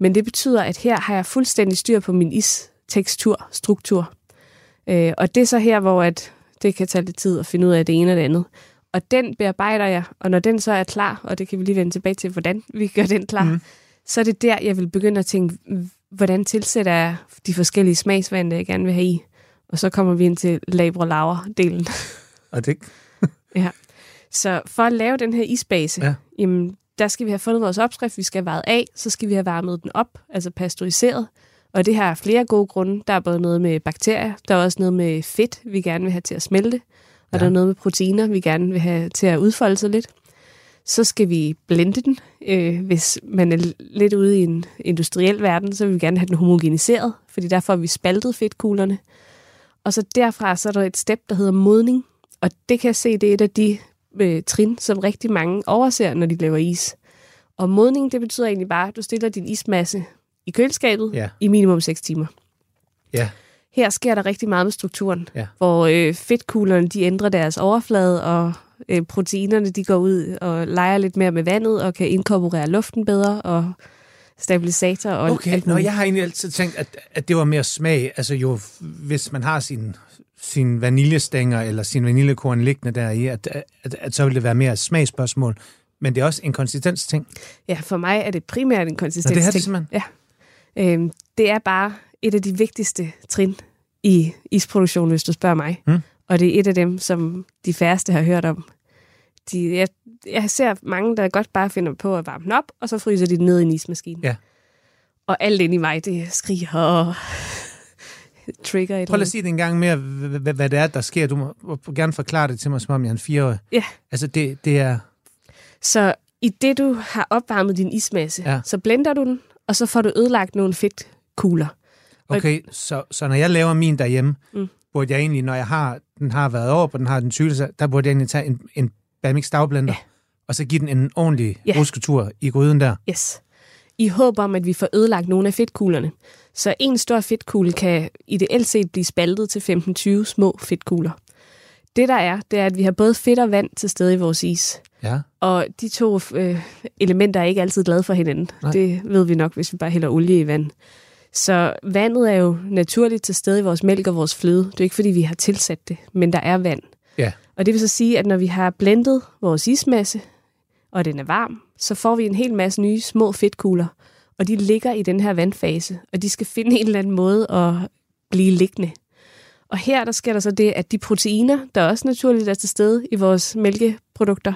Speaker 4: Men det betyder, at her har jeg fuldstændig styr på min is-tekstur, struktur. Øh, og det er så her, hvor at det kan tage lidt tid at finde ud af det ene og det andet. Og den bearbejder jeg, og når den så er klar, og det kan vi lige vende tilbage til, hvordan vi gør den klar, mm. så er det der, jeg vil begynde at tænke, hvordan tilsætter jeg de forskellige smagsvande, jeg gerne vil have i. Og så kommer vi ind til labre laver delen
Speaker 3: Og det,
Speaker 4: Ja. Så for at lave den her isbase,
Speaker 3: Ja.
Speaker 4: ja. jamen, der skal vi have fundet vores opskrift, vi skal have vejet af, så skal vi have varmet den op, altså pasteuriseret. Og det har flere gode grunde. Der er både noget med bakterier, der er også noget med fedt, vi gerne vil have til at smelte, og
Speaker 3: Ja.
Speaker 4: der er noget med proteiner, vi gerne vil have til at udfolde sig lidt. Så skal vi blende den. Øh, hvis man er lidt ude i en industriel verden, så vil vi gerne have den homogeniseret, fordi derfor har vi spaltet fedtkuglerne. Og så derfra så er der et step, der hedder modning, og det kan jeg se, det er et af de øh, trin, som rigtig mange overser, når de laver is. Og modning, det betyder egentlig bare, at du stiller din ismasse i køleskabet
Speaker 3: Ja.
Speaker 4: i minimum 6 timer.
Speaker 3: ja,
Speaker 4: Her sker der rigtig meget med strukturen,
Speaker 3: Ja.
Speaker 4: hvor øh, fedtkuglerne de ændrer deres overflade, og øh, proteinerne de går ud og leger lidt mere med vandet, og kan inkorporere luften bedre, og stabilisator og
Speaker 3: Okay,
Speaker 4: alt
Speaker 3: Nå, jeg har egentlig altid tænkt, at, at det var mere smag. Altså jo, hvis man har sin, sin vaniljestænger eller sin vaniljekorn liggende der i, at, at, at, så vil det være mere et smagsspørgsmål. Men det er også en konsistensting.
Speaker 4: Ja, for mig er det primært en
Speaker 3: Nå,
Speaker 4: konsistens.
Speaker 3: det er det simpelthen.
Speaker 4: Ja. Øhm, det er bare et af de vigtigste trin i isproduktionen, hvis du spørger mig.
Speaker 3: Mm.
Speaker 4: Og det er et af dem, som de færreste har hørt om. De, jeg, jeg ser mange, der godt bare finder på at varme den op, og så fryser de den ned i en ismaskine.
Speaker 3: Ja.
Speaker 4: Og alt ind i mig, det skriger og trigger et
Speaker 3: Prøv at sige det en gang mere, hvad, hvad, det er, der sker. Du må, må gerne forklare det til mig, som om jeg er en fireårig.
Speaker 4: Ja.
Speaker 3: Altså, det, det er...
Speaker 4: Så i det, du har opvarmet din ismasse,
Speaker 3: Ja.
Speaker 4: så blender du den, og så får du ødelagt nogle fedtkugler.
Speaker 3: Okay, så, så når jeg laver min derhjemme,
Speaker 4: mm.
Speaker 3: Burde jeg egentlig, når jeg har, den har været over på, den har den sylelse, der burde jeg egentlig tage en, en Bamix dagblender,
Speaker 4: Ja.
Speaker 3: og så give den en ordentlig
Speaker 4: Ja.
Speaker 3: rusketur i gryden der.
Speaker 4: Yes. I håb om, at vi får ødelagt nogle af fedtkuglerne. Så en stor fedtkugle kan ideelt set blive spaltet til 15-20 små fedtkugler. Det der er, det er, at vi har både fedt og vand til stede i vores is.
Speaker 3: Ja.
Speaker 4: Og de to øh, elementer er ikke altid glade for hinanden.
Speaker 3: Nej.
Speaker 4: Det ved vi nok, hvis vi bare hælder olie i vand. Så vandet er jo naturligt til stede i vores mælk og vores fløde. Det er ikke, fordi vi har tilsat det, men der er vand.
Speaker 3: Ja.
Speaker 4: Og det vil så sige, at når vi har blendet vores ismasse, og den er varm, så får vi en hel masse nye små fedtkugler. Og de ligger i den her vandfase, og de skal finde en eller anden måde at blive liggende. Og her der sker der så det, at de proteiner, der også naturligt er til stede i vores mælkeprodukter,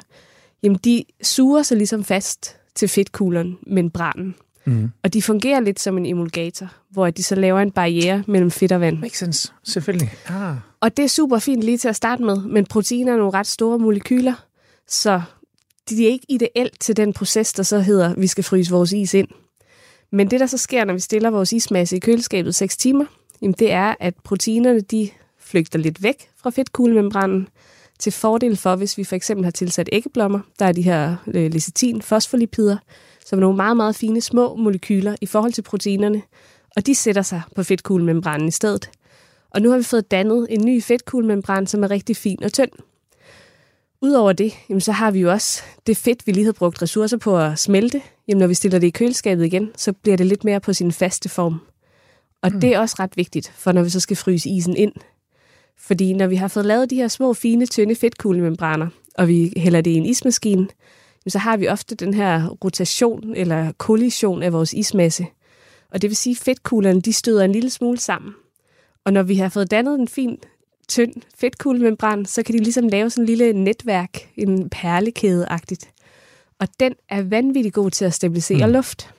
Speaker 4: jamen de suger sig ligesom fast til fedtkuglerne, membranen.
Speaker 3: Mm.
Speaker 4: Og de fungerer lidt som en emulgator, hvor de så laver en barriere mellem fedt og vand.
Speaker 3: Makes sense. Selvfølgelig. Ah.
Speaker 4: Og det er super fint lige til at starte med, men proteiner er nogle ret store molekyler, så de er ikke ideelt til den proces, der så hedder, vi skal fryse vores is ind. Men det, der så sker, når vi stiller vores ismasse i køleskabet 6 timer, jamen det er, at proteinerne de flygter lidt væk fra fedtkuglemembranen, til fordel for, hvis vi for eksempel har tilsat æggeblommer, der er de her øh, lecitin, fosfolipider, som er nogle meget, meget fine små molekyler i forhold til proteinerne, og de sætter sig på fedtkuglemembranen i stedet. Og nu har vi fået dannet en ny fedtkuglemembran, som er rigtig fin og tynd. Udover det, jamen, så har vi jo også det fedt, vi lige havde brugt ressourcer på at smelte. Jamen, når vi stiller det i køleskabet igen, så bliver det lidt mere på sin faste form. Og mm. det er også ret vigtigt, for når vi så skal fryse isen ind. Fordi når vi har fået lavet de her små, fine, tynde fedtkuglemembraner, og vi hælder det i en ismaskine, så har vi ofte den her rotation eller kollision af vores ismasse. Og det vil sige, at fedtkuglerne de støder en lille smule sammen. Og når vi har fået dannet en fin, tynd fedtkuglemembran, så kan de ligesom lave sådan en lille netværk, en perlekæde-agtigt. Og den er vanvittigt god til at stabilisere mm. luft.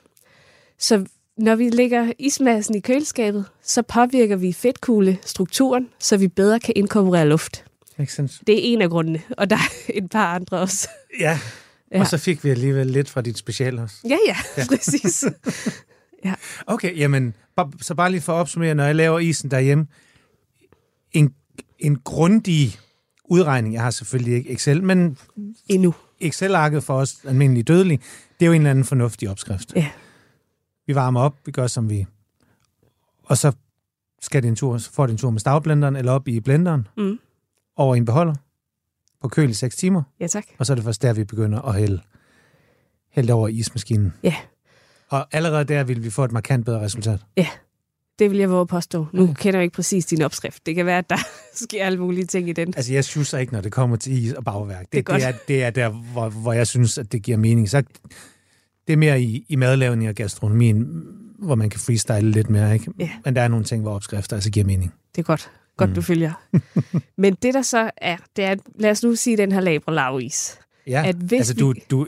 Speaker 4: Så når vi lægger ismassen i køleskabet, så påvirker vi fedtkuglestrukturen, så vi bedre kan inkorporere luft.
Speaker 3: Makes sense.
Speaker 4: Det er en af grundene, og der er et par andre også.
Speaker 3: Ja, ja. og så fik vi alligevel lidt fra dit special også.
Speaker 4: Ja, ja, ja. præcis.
Speaker 3: ja. Okay, jamen, så bare lige for at opsummere, når jeg laver isen derhjemme, en, en grundig udregning, jeg har selvfølgelig ikke Excel, men
Speaker 4: endnu.
Speaker 3: Excel-arket for os almindelige dødelige, det er jo en eller anden fornuftig opskrift.
Speaker 4: Ja.
Speaker 3: Vi varmer op, vi gør som vi... Og så skal det en tur, så får det en tur med stavblenderen, eller op i blenderen,
Speaker 4: mm.
Speaker 3: over i en beholder, på køl i 6 timer.
Speaker 4: Ja, tak.
Speaker 3: Og så er det først der, vi begynder at hælde, hælde over ismaskinen.
Speaker 4: Ja.
Speaker 3: Og allerede der vil vi få et markant bedre resultat.
Speaker 4: Ja, det vil jeg våge påstå. Nu okay. kender jeg ikke præcis din opskrift. Det kan være, at der sker alle mulige ting i den.
Speaker 3: Altså, jeg synes ikke, når det kommer til is og bagværk. Det,
Speaker 4: det, er,
Speaker 3: det, er, det er der, hvor, hvor jeg synes, at det giver mening. Så det er mere i, i madlavning og gastronomien, hvor man kan freestyle lidt mere, ikke?
Speaker 4: Ja.
Speaker 3: Men der er nogle ting, hvor opskrifter altså giver mening.
Speaker 4: Det er godt. Godt, mm. du følger. Men det, der så er, det er, at, lad os nu sige den her labre lavis.
Speaker 3: Ja,
Speaker 4: at hvis
Speaker 3: altså du, du,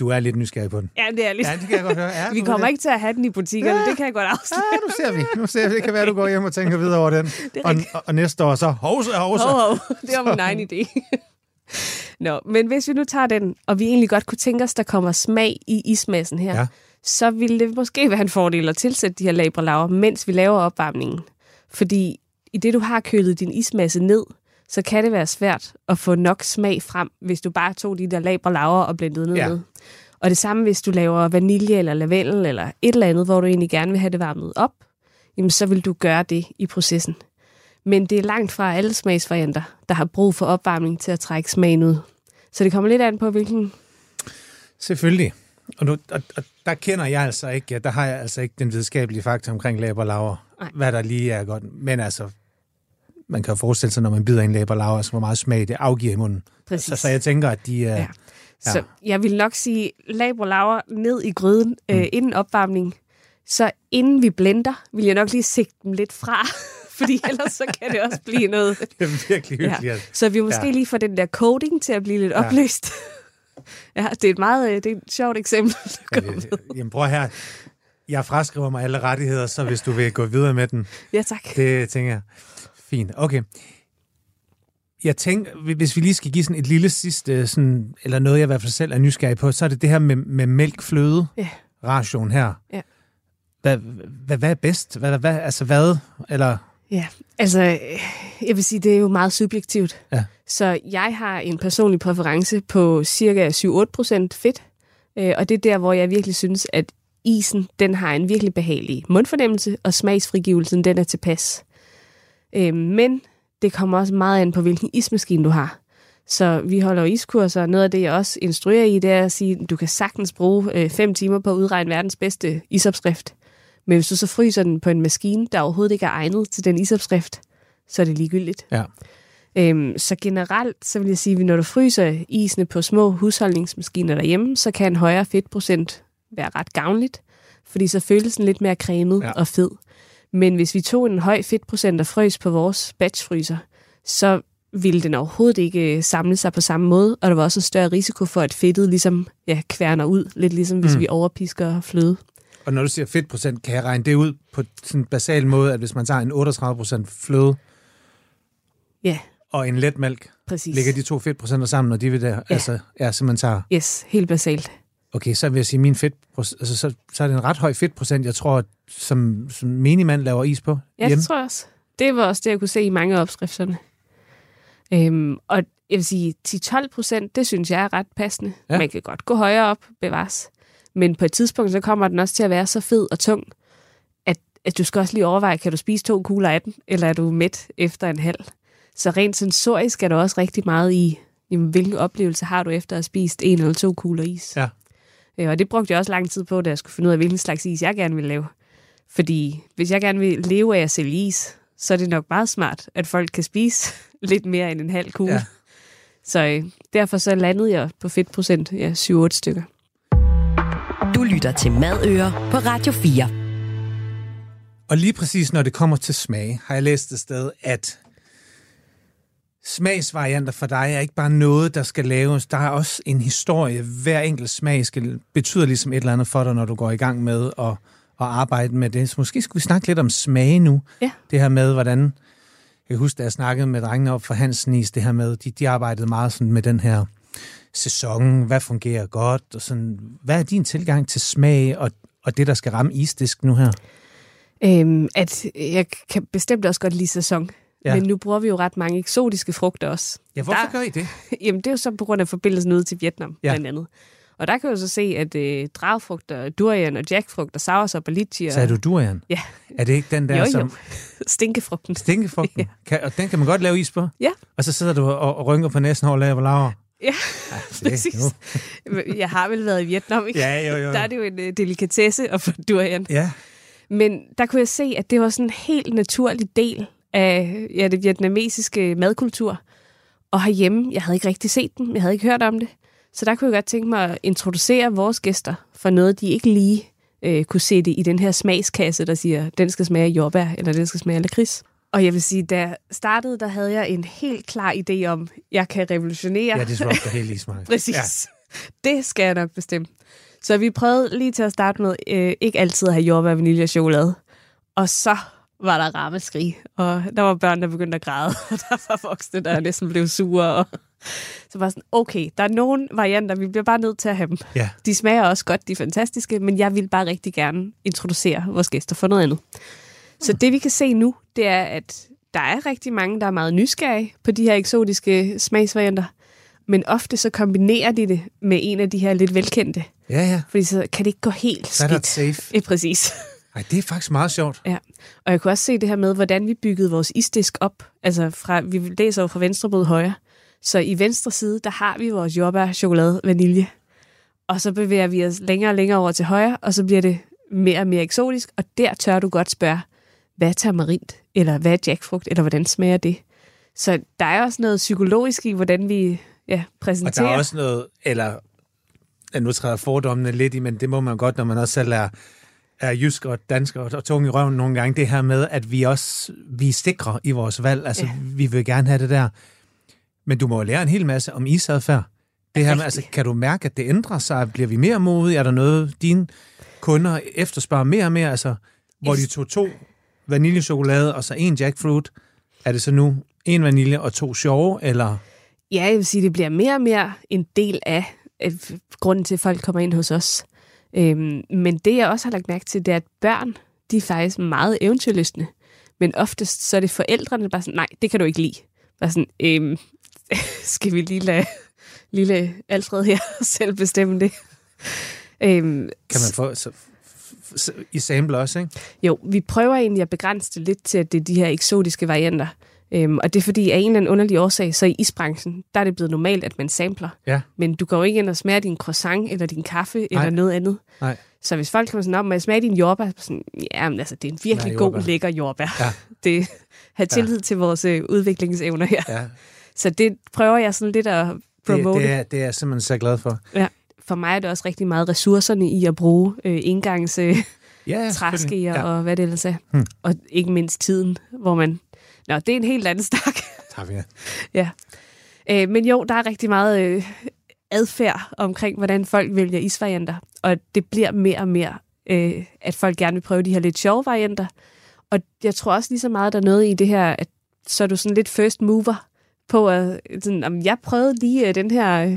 Speaker 3: du er lidt nysgerrig på den.
Speaker 4: Ja, det er lidt.
Speaker 3: Ja, det kan jeg godt høre. Ja,
Speaker 4: vi kommer ikke til at have den i butikkerne, ja. det kan jeg godt afsløre.
Speaker 3: Ja, nu ser vi. Nu ser vi. Det kan være, du går hjem og tænker videre over den. Og, og, næste år så, hovse, hovse.
Speaker 4: Hov, hov. Det var min egen idé. Nå, men hvis vi nu tager den, og vi egentlig godt kunne tænke os, der kommer smag i ismassen her,
Speaker 3: Ja.
Speaker 4: så ville det måske være en fordel at tilsætte de her labralaver, mens vi laver opvarmningen. Fordi i det, du har kølet din ismasse ned, så kan det være svært at få nok smag frem, hvis du bare tog de der labralaver og blendede ned
Speaker 3: Ja.
Speaker 4: med. Og det samme, hvis du laver vanilje eller lavendel eller et eller andet, hvor du egentlig gerne vil have det varmet op, jamen så vil du gøre det i processen. Men det er langt fra alle smagsvarianter, der har brug for opvarmning til at trække smagen ud. Så det kommer lidt an på, hvilken...
Speaker 3: Selvfølgelig. Og, nu, og, og der kender jeg altså ikke, der har jeg altså ikke den videnskabelige fakta omkring laberlaver, hvad der lige er godt. Men altså, man kan jo forestille sig, når man bider en laberlaver, altså hvor meget smag det afgiver i munden.
Speaker 4: Præcis.
Speaker 3: Så, så jeg tænker, at de er...
Speaker 4: Ja. Så jeg vil nok sige, labralaver ned i gryden øh,
Speaker 3: Mm.
Speaker 4: inden opvarmning. Så inden vi blender, vil jeg nok lige sigte dem lidt fra, fordi ellers så kan det også blive noget.
Speaker 3: Det er virkelig hyggeligt.
Speaker 4: Ja.
Speaker 3: Ja.
Speaker 4: Så vi måske
Speaker 3: Ja.
Speaker 4: ja. lige får den der coating til at blive lidt
Speaker 3: Ja.
Speaker 4: opløst. Ja, det er et meget øh, det er et sjovt eksempel. kom med.
Speaker 3: Jamen prøv her. Jeg fraskriver mig alle rettigheder, så hvis du vil gå videre med den,
Speaker 4: Ja, tak.
Speaker 3: det tænker jeg. Fint, okay. Jeg tænker, hvis vi lige skal give sådan et lille sidste, sådan, eller noget jeg i hvert fald selv er nysgerrig på, så er det det her med, med mælk-fløde
Speaker 4: Ja.
Speaker 3: ration her.
Speaker 4: Ja.
Speaker 3: Hvad, hvad, hvad er bedst? Hvad, hvad, altså hvad? Eller,
Speaker 4: Ja, altså, øh, jeg vil sige, det er jo meget subjektivt.
Speaker 3: Ja.
Speaker 4: Så jeg har en personlig præference på cirka 7-8% fedt, øh, og det er der, hvor jeg virkelig synes, at isen, den har en virkelig behagelig mundfornemmelse, og smagsfrigivelsen, den er tilpas. Øh, men det kommer også meget an på, hvilken ismaskine du har. Så vi holder jo iskurser, og noget af det, jeg også instruerer i, det er at sige, at du kan sagtens bruge 5 timer på at udregne verdens bedste isopskrift. Men hvis du så fryser den på en maskine, der overhovedet ikke er egnet til den isopskrift, så er det ligegyldigt.
Speaker 3: ja.
Speaker 4: Øhm, så generelt, så vil jeg sige, at når du fryser isene på små husholdningsmaskiner derhjemme, så kan en højere fedtprocent være ret gavnligt, fordi så føles den lidt mere cremet
Speaker 3: ja.
Speaker 4: og fed. Men hvis vi tog en høj fedtprocent og frøs på vores batchfryser, så ville den overhovedet ikke øh, samle sig på samme måde, og der var også en større risiko for, at fedtet ligesom ja, kværner ud, lidt ligesom hvis
Speaker 3: Mm.
Speaker 4: vi overpisker fløde.
Speaker 3: Og når du siger fedtprocent, kan jeg regne det ud på sådan en basal måde, at hvis man tager en 38% fløde
Speaker 4: Ja,
Speaker 3: og en let mælk,
Speaker 4: præcis.
Speaker 3: lægger de to fedtprocenter sammen, og de vil der, ja. altså, ja, så man tager,
Speaker 4: Yes, helt basalt.
Speaker 3: Okay, så vil jeg sige, min fedt, altså, så, så er det en ret høj fedtprocent, jeg tror, som, som menigmand laver is på
Speaker 4: Ja,
Speaker 3: hjemme.
Speaker 4: det tror jeg også. Det var også det, jeg kunne se i mange af opskrifterne. Øhm, og jeg vil sige, 10-12 procent, det synes jeg er ret passende.
Speaker 3: Ja.
Speaker 4: Ja. Man kan godt gå højere op, bevares. Men på et tidspunkt, så kommer den også til at være så fed og tung, at, at du skal også lige overveje, kan du spise to kugler af den, eller er du mæt efter en halv? Så rent sensorisk er der også rigtig meget i, jamen, hvilken oplevelse har du efter at have spist en eller to kugler is.
Speaker 3: Ja.
Speaker 4: Øh, Og det brugte jeg også lang tid på, da jeg skulle finde ud af, hvilken slags is jeg gerne ville lave. Fordi hvis jeg gerne vil leve af at sælge is, så er det nok meget smart, at folk kan spise lidt mere end en halv kugle.
Speaker 3: Ja.
Speaker 4: Ja. Så øh, derfor så landede jeg på fedtprocent, ja, 7-8 stykker.
Speaker 2: Du lytter til Madøer på Radio 4.
Speaker 3: Og lige præcis når det kommer til smag, har jeg læst et sted, at smagsvarianter for dig er ikke bare noget, der skal laves. Der er også en historie. Hver enkelt smag skal, betyder ligesom et eller andet for dig, når du går i gang med at, at arbejde med det. Så måske skulle vi snakke lidt om smage nu.
Speaker 4: Ja.
Speaker 3: Det her med, hvordan... Jeg kan huske, da jeg snakkede med drengene op for Hansen Is, det her med, de, de arbejdede meget sådan med den her sæson, hvad fungerer godt, og sådan, hvad er din tilgang til smag og, og det, der skal ramme isdisk nu her?
Speaker 4: Øhm, at jeg kan bestemt også godt lide sæson.
Speaker 3: Ja.
Speaker 4: Ja. Men nu bruger vi jo ret mange eksotiske frugter også.
Speaker 3: Ja, hvorfor
Speaker 4: Der-
Speaker 3: gør I det?
Speaker 4: Jamen, det er jo så på grund af forbindelsen ud til Vietnam,
Speaker 3: Ja.
Speaker 4: ja. blandt andet. Og der kan jo så se, at øh, dragfrugter, durian og jackfrugter, soursop og litchi og
Speaker 3: Sagde du durian?
Speaker 4: Ja.
Speaker 3: Er det ikke den der,
Speaker 4: Jo, jo.
Speaker 3: som
Speaker 4: stinkefrugten.
Speaker 3: stinkefrugten?
Speaker 4: Ja.
Speaker 3: Kan, og den kan man godt lave is på?
Speaker 4: Ja.
Speaker 3: Og så sidder du og, og rynker på næsen over laver laver?
Speaker 4: Ja,
Speaker 3: det-
Speaker 4: præcis. Jeg har vel været i Vietnam, ikke?
Speaker 3: Ja, jo, jo.
Speaker 4: Der er det jo en øh, delikatesse at få durian.
Speaker 3: Ja,
Speaker 4: Men der kunne jeg se, at det var sådan en helt naturlig del af ja, det vietnamesiske madkultur. Og herhjemme, jeg havde ikke rigtig set den, jeg havde ikke hørt om det. Så der kunne jeg godt tænke mig at introducere vores gæster for noget, de ikke lige øh, kunne se det i den her smagskasse, der siger, den skal smage jordbær, eller den skal smage lakrids. Og jeg vil sige, da jeg startede, der havde jeg en helt klar idé om, jeg kan revolutionere.
Speaker 3: ja disrupt helt i smag.
Speaker 4: Præcis.
Speaker 3: Ja.
Speaker 4: Det skal jeg nok bestemme. Så vi prøvede lige til at starte med øh, ikke altid at have jordbær, vanilje og chokolade. Og så var der rammeskrig, og der var børn, der begyndte at græde, og der var voksne, der næsten blev sure. Og så var sådan, okay, der er nogle varianter, vi bliver bare nødt til at have dem.
Speaker 3: Ja.
Speaker 4: De smager også godt, de er fantastiske, men jeg vil bare rigtig gerne introducere vores gæster for noget andet. Så det vi kan se nu, det er, at der er rigtig mange, der er meget nysgerrige på de her eksotiske smagsvarianter, men ofte så kombinerer de det med en af de her lidt velkendte,
Speaker 3: Ja, ja.
Speaker 4: fordi så kan det ikke gå helt
Speaker 3: Så er der et
Speaker 4: skidt.
Speaker 3: safe.
Speaker 4: Ja, præcis.
Speaker 3: Ej, det er faktisk meget sjovt.
Speaker 4: Ja, og jeg kunne også se det her med, hvordan vi byggede vores isdisk op. Altså, fra, vi læser jo fra venstre mod højre. Så i venstre side, der har vi vores jordbær, chokolade, vanilje. Og så bevæger vi os længere og længere over til højre, og så bliver det mere og mere eksotisk. Og der tør du godt spørge, hvad er tamarint? Eller hvad er jackfrugt? Eller hvordan smager det? Så der er også noget psykologisk i, hvordan vi ja,
Speaker 3: Og der
Speaker 4: præsenterer.
Speaker 3: er også noget, eller nu træder fordommene lidt i, men det må man godt, når man også selv er, er jysk og dansk og, og tung i røven nogle gange, det her med, at vi også vi er sikre i vores valg. Altså, ja. Vi vil gerne have det der. Men du må jo lære en hel masse om isadfærd. Det her med, altså, kan du mærke, at det ændrer sig? Bliver vi mere modige? Er der noget, dine kunder efterspørger mere og mere? Altså, hvor de tog to vaniljechokolade og så en jackfruit. Er det så nu en vanilje og to sjove, eller...
Speaker 4: Ja, jeg vil sige, det bliver mere og mere en del af grunden til, at folk kommer ind hos os. Øhm, men det, jeg også har lagt mærke til, det er, at børn, de er faktisk meget eventyrlystne. Men oftest så er det forældrene, der bare sådan, nej, det kan du ikke lide. Bare sådan, øhm, skal vi lige lade lille Alfred her selv bestemme det? Øhm,
Speaker 3: Kan man få... Så, I sample også, ikke?
Speaker 4: jo, vi prøver egentlig at begrænse det lidt til, at det er de her eksotiske varianter. Øhm, og det er fordi, af en eller anden underlig årsag, så i isbranchen, der er det blevet normalt, at man sampler.
Speaker 3: Ja.
Speaker 4: Men du går jo ikke ind og smager din croissant, eller din kaffe, Nej. Eller noget andet.
Speaker 3: Nej.
Speaker 4: Så hvis folk kommer sådan op, må jeg smage din jordbær? Så Sådan, ja, men altså, det er en virkelig
Speaker 3: Nej,
Speaker 4: god, lækker jordbær.
Speaker 3: Ja.
Speaker 4: Det har tillid til vores øh, udviklingsevner her.
Speaker 3: Ja,
Speaker 4: Så det prøver jeg sådan lidt at
Speaker 3: det,
Speaker 4: promote.
Speaker 3: det, er, det er jeg simpelthen så glad for.
Speaker 4: Ja. For mig er det også rigtig meget ressourcerne i at bruge øh, engangs øh,
Speaker 3: Ja, ja,
Speaker 4: træskeer ja. og hvad det ellers er.
Speaker 3: Hmm.
Speaker 4: Og ikke mindst tiden, hvor man... Nå, det er en helt anden stak.
Speaker 3: Tak, ja.
Speaker 4: ja. Øh, men jo, der er rigtig meget øh, adfærd omkring, hvordan folk vælger isvarianter. Og det bliver mere og mere, øh, at folk gerne vil prøve de her lidt sjove varianter. Og jeg tror også lige så meget, der er noget i det her, at så er du sådan lidt first mover på, at sådan, om jeg prøvede lige øh, den her øh,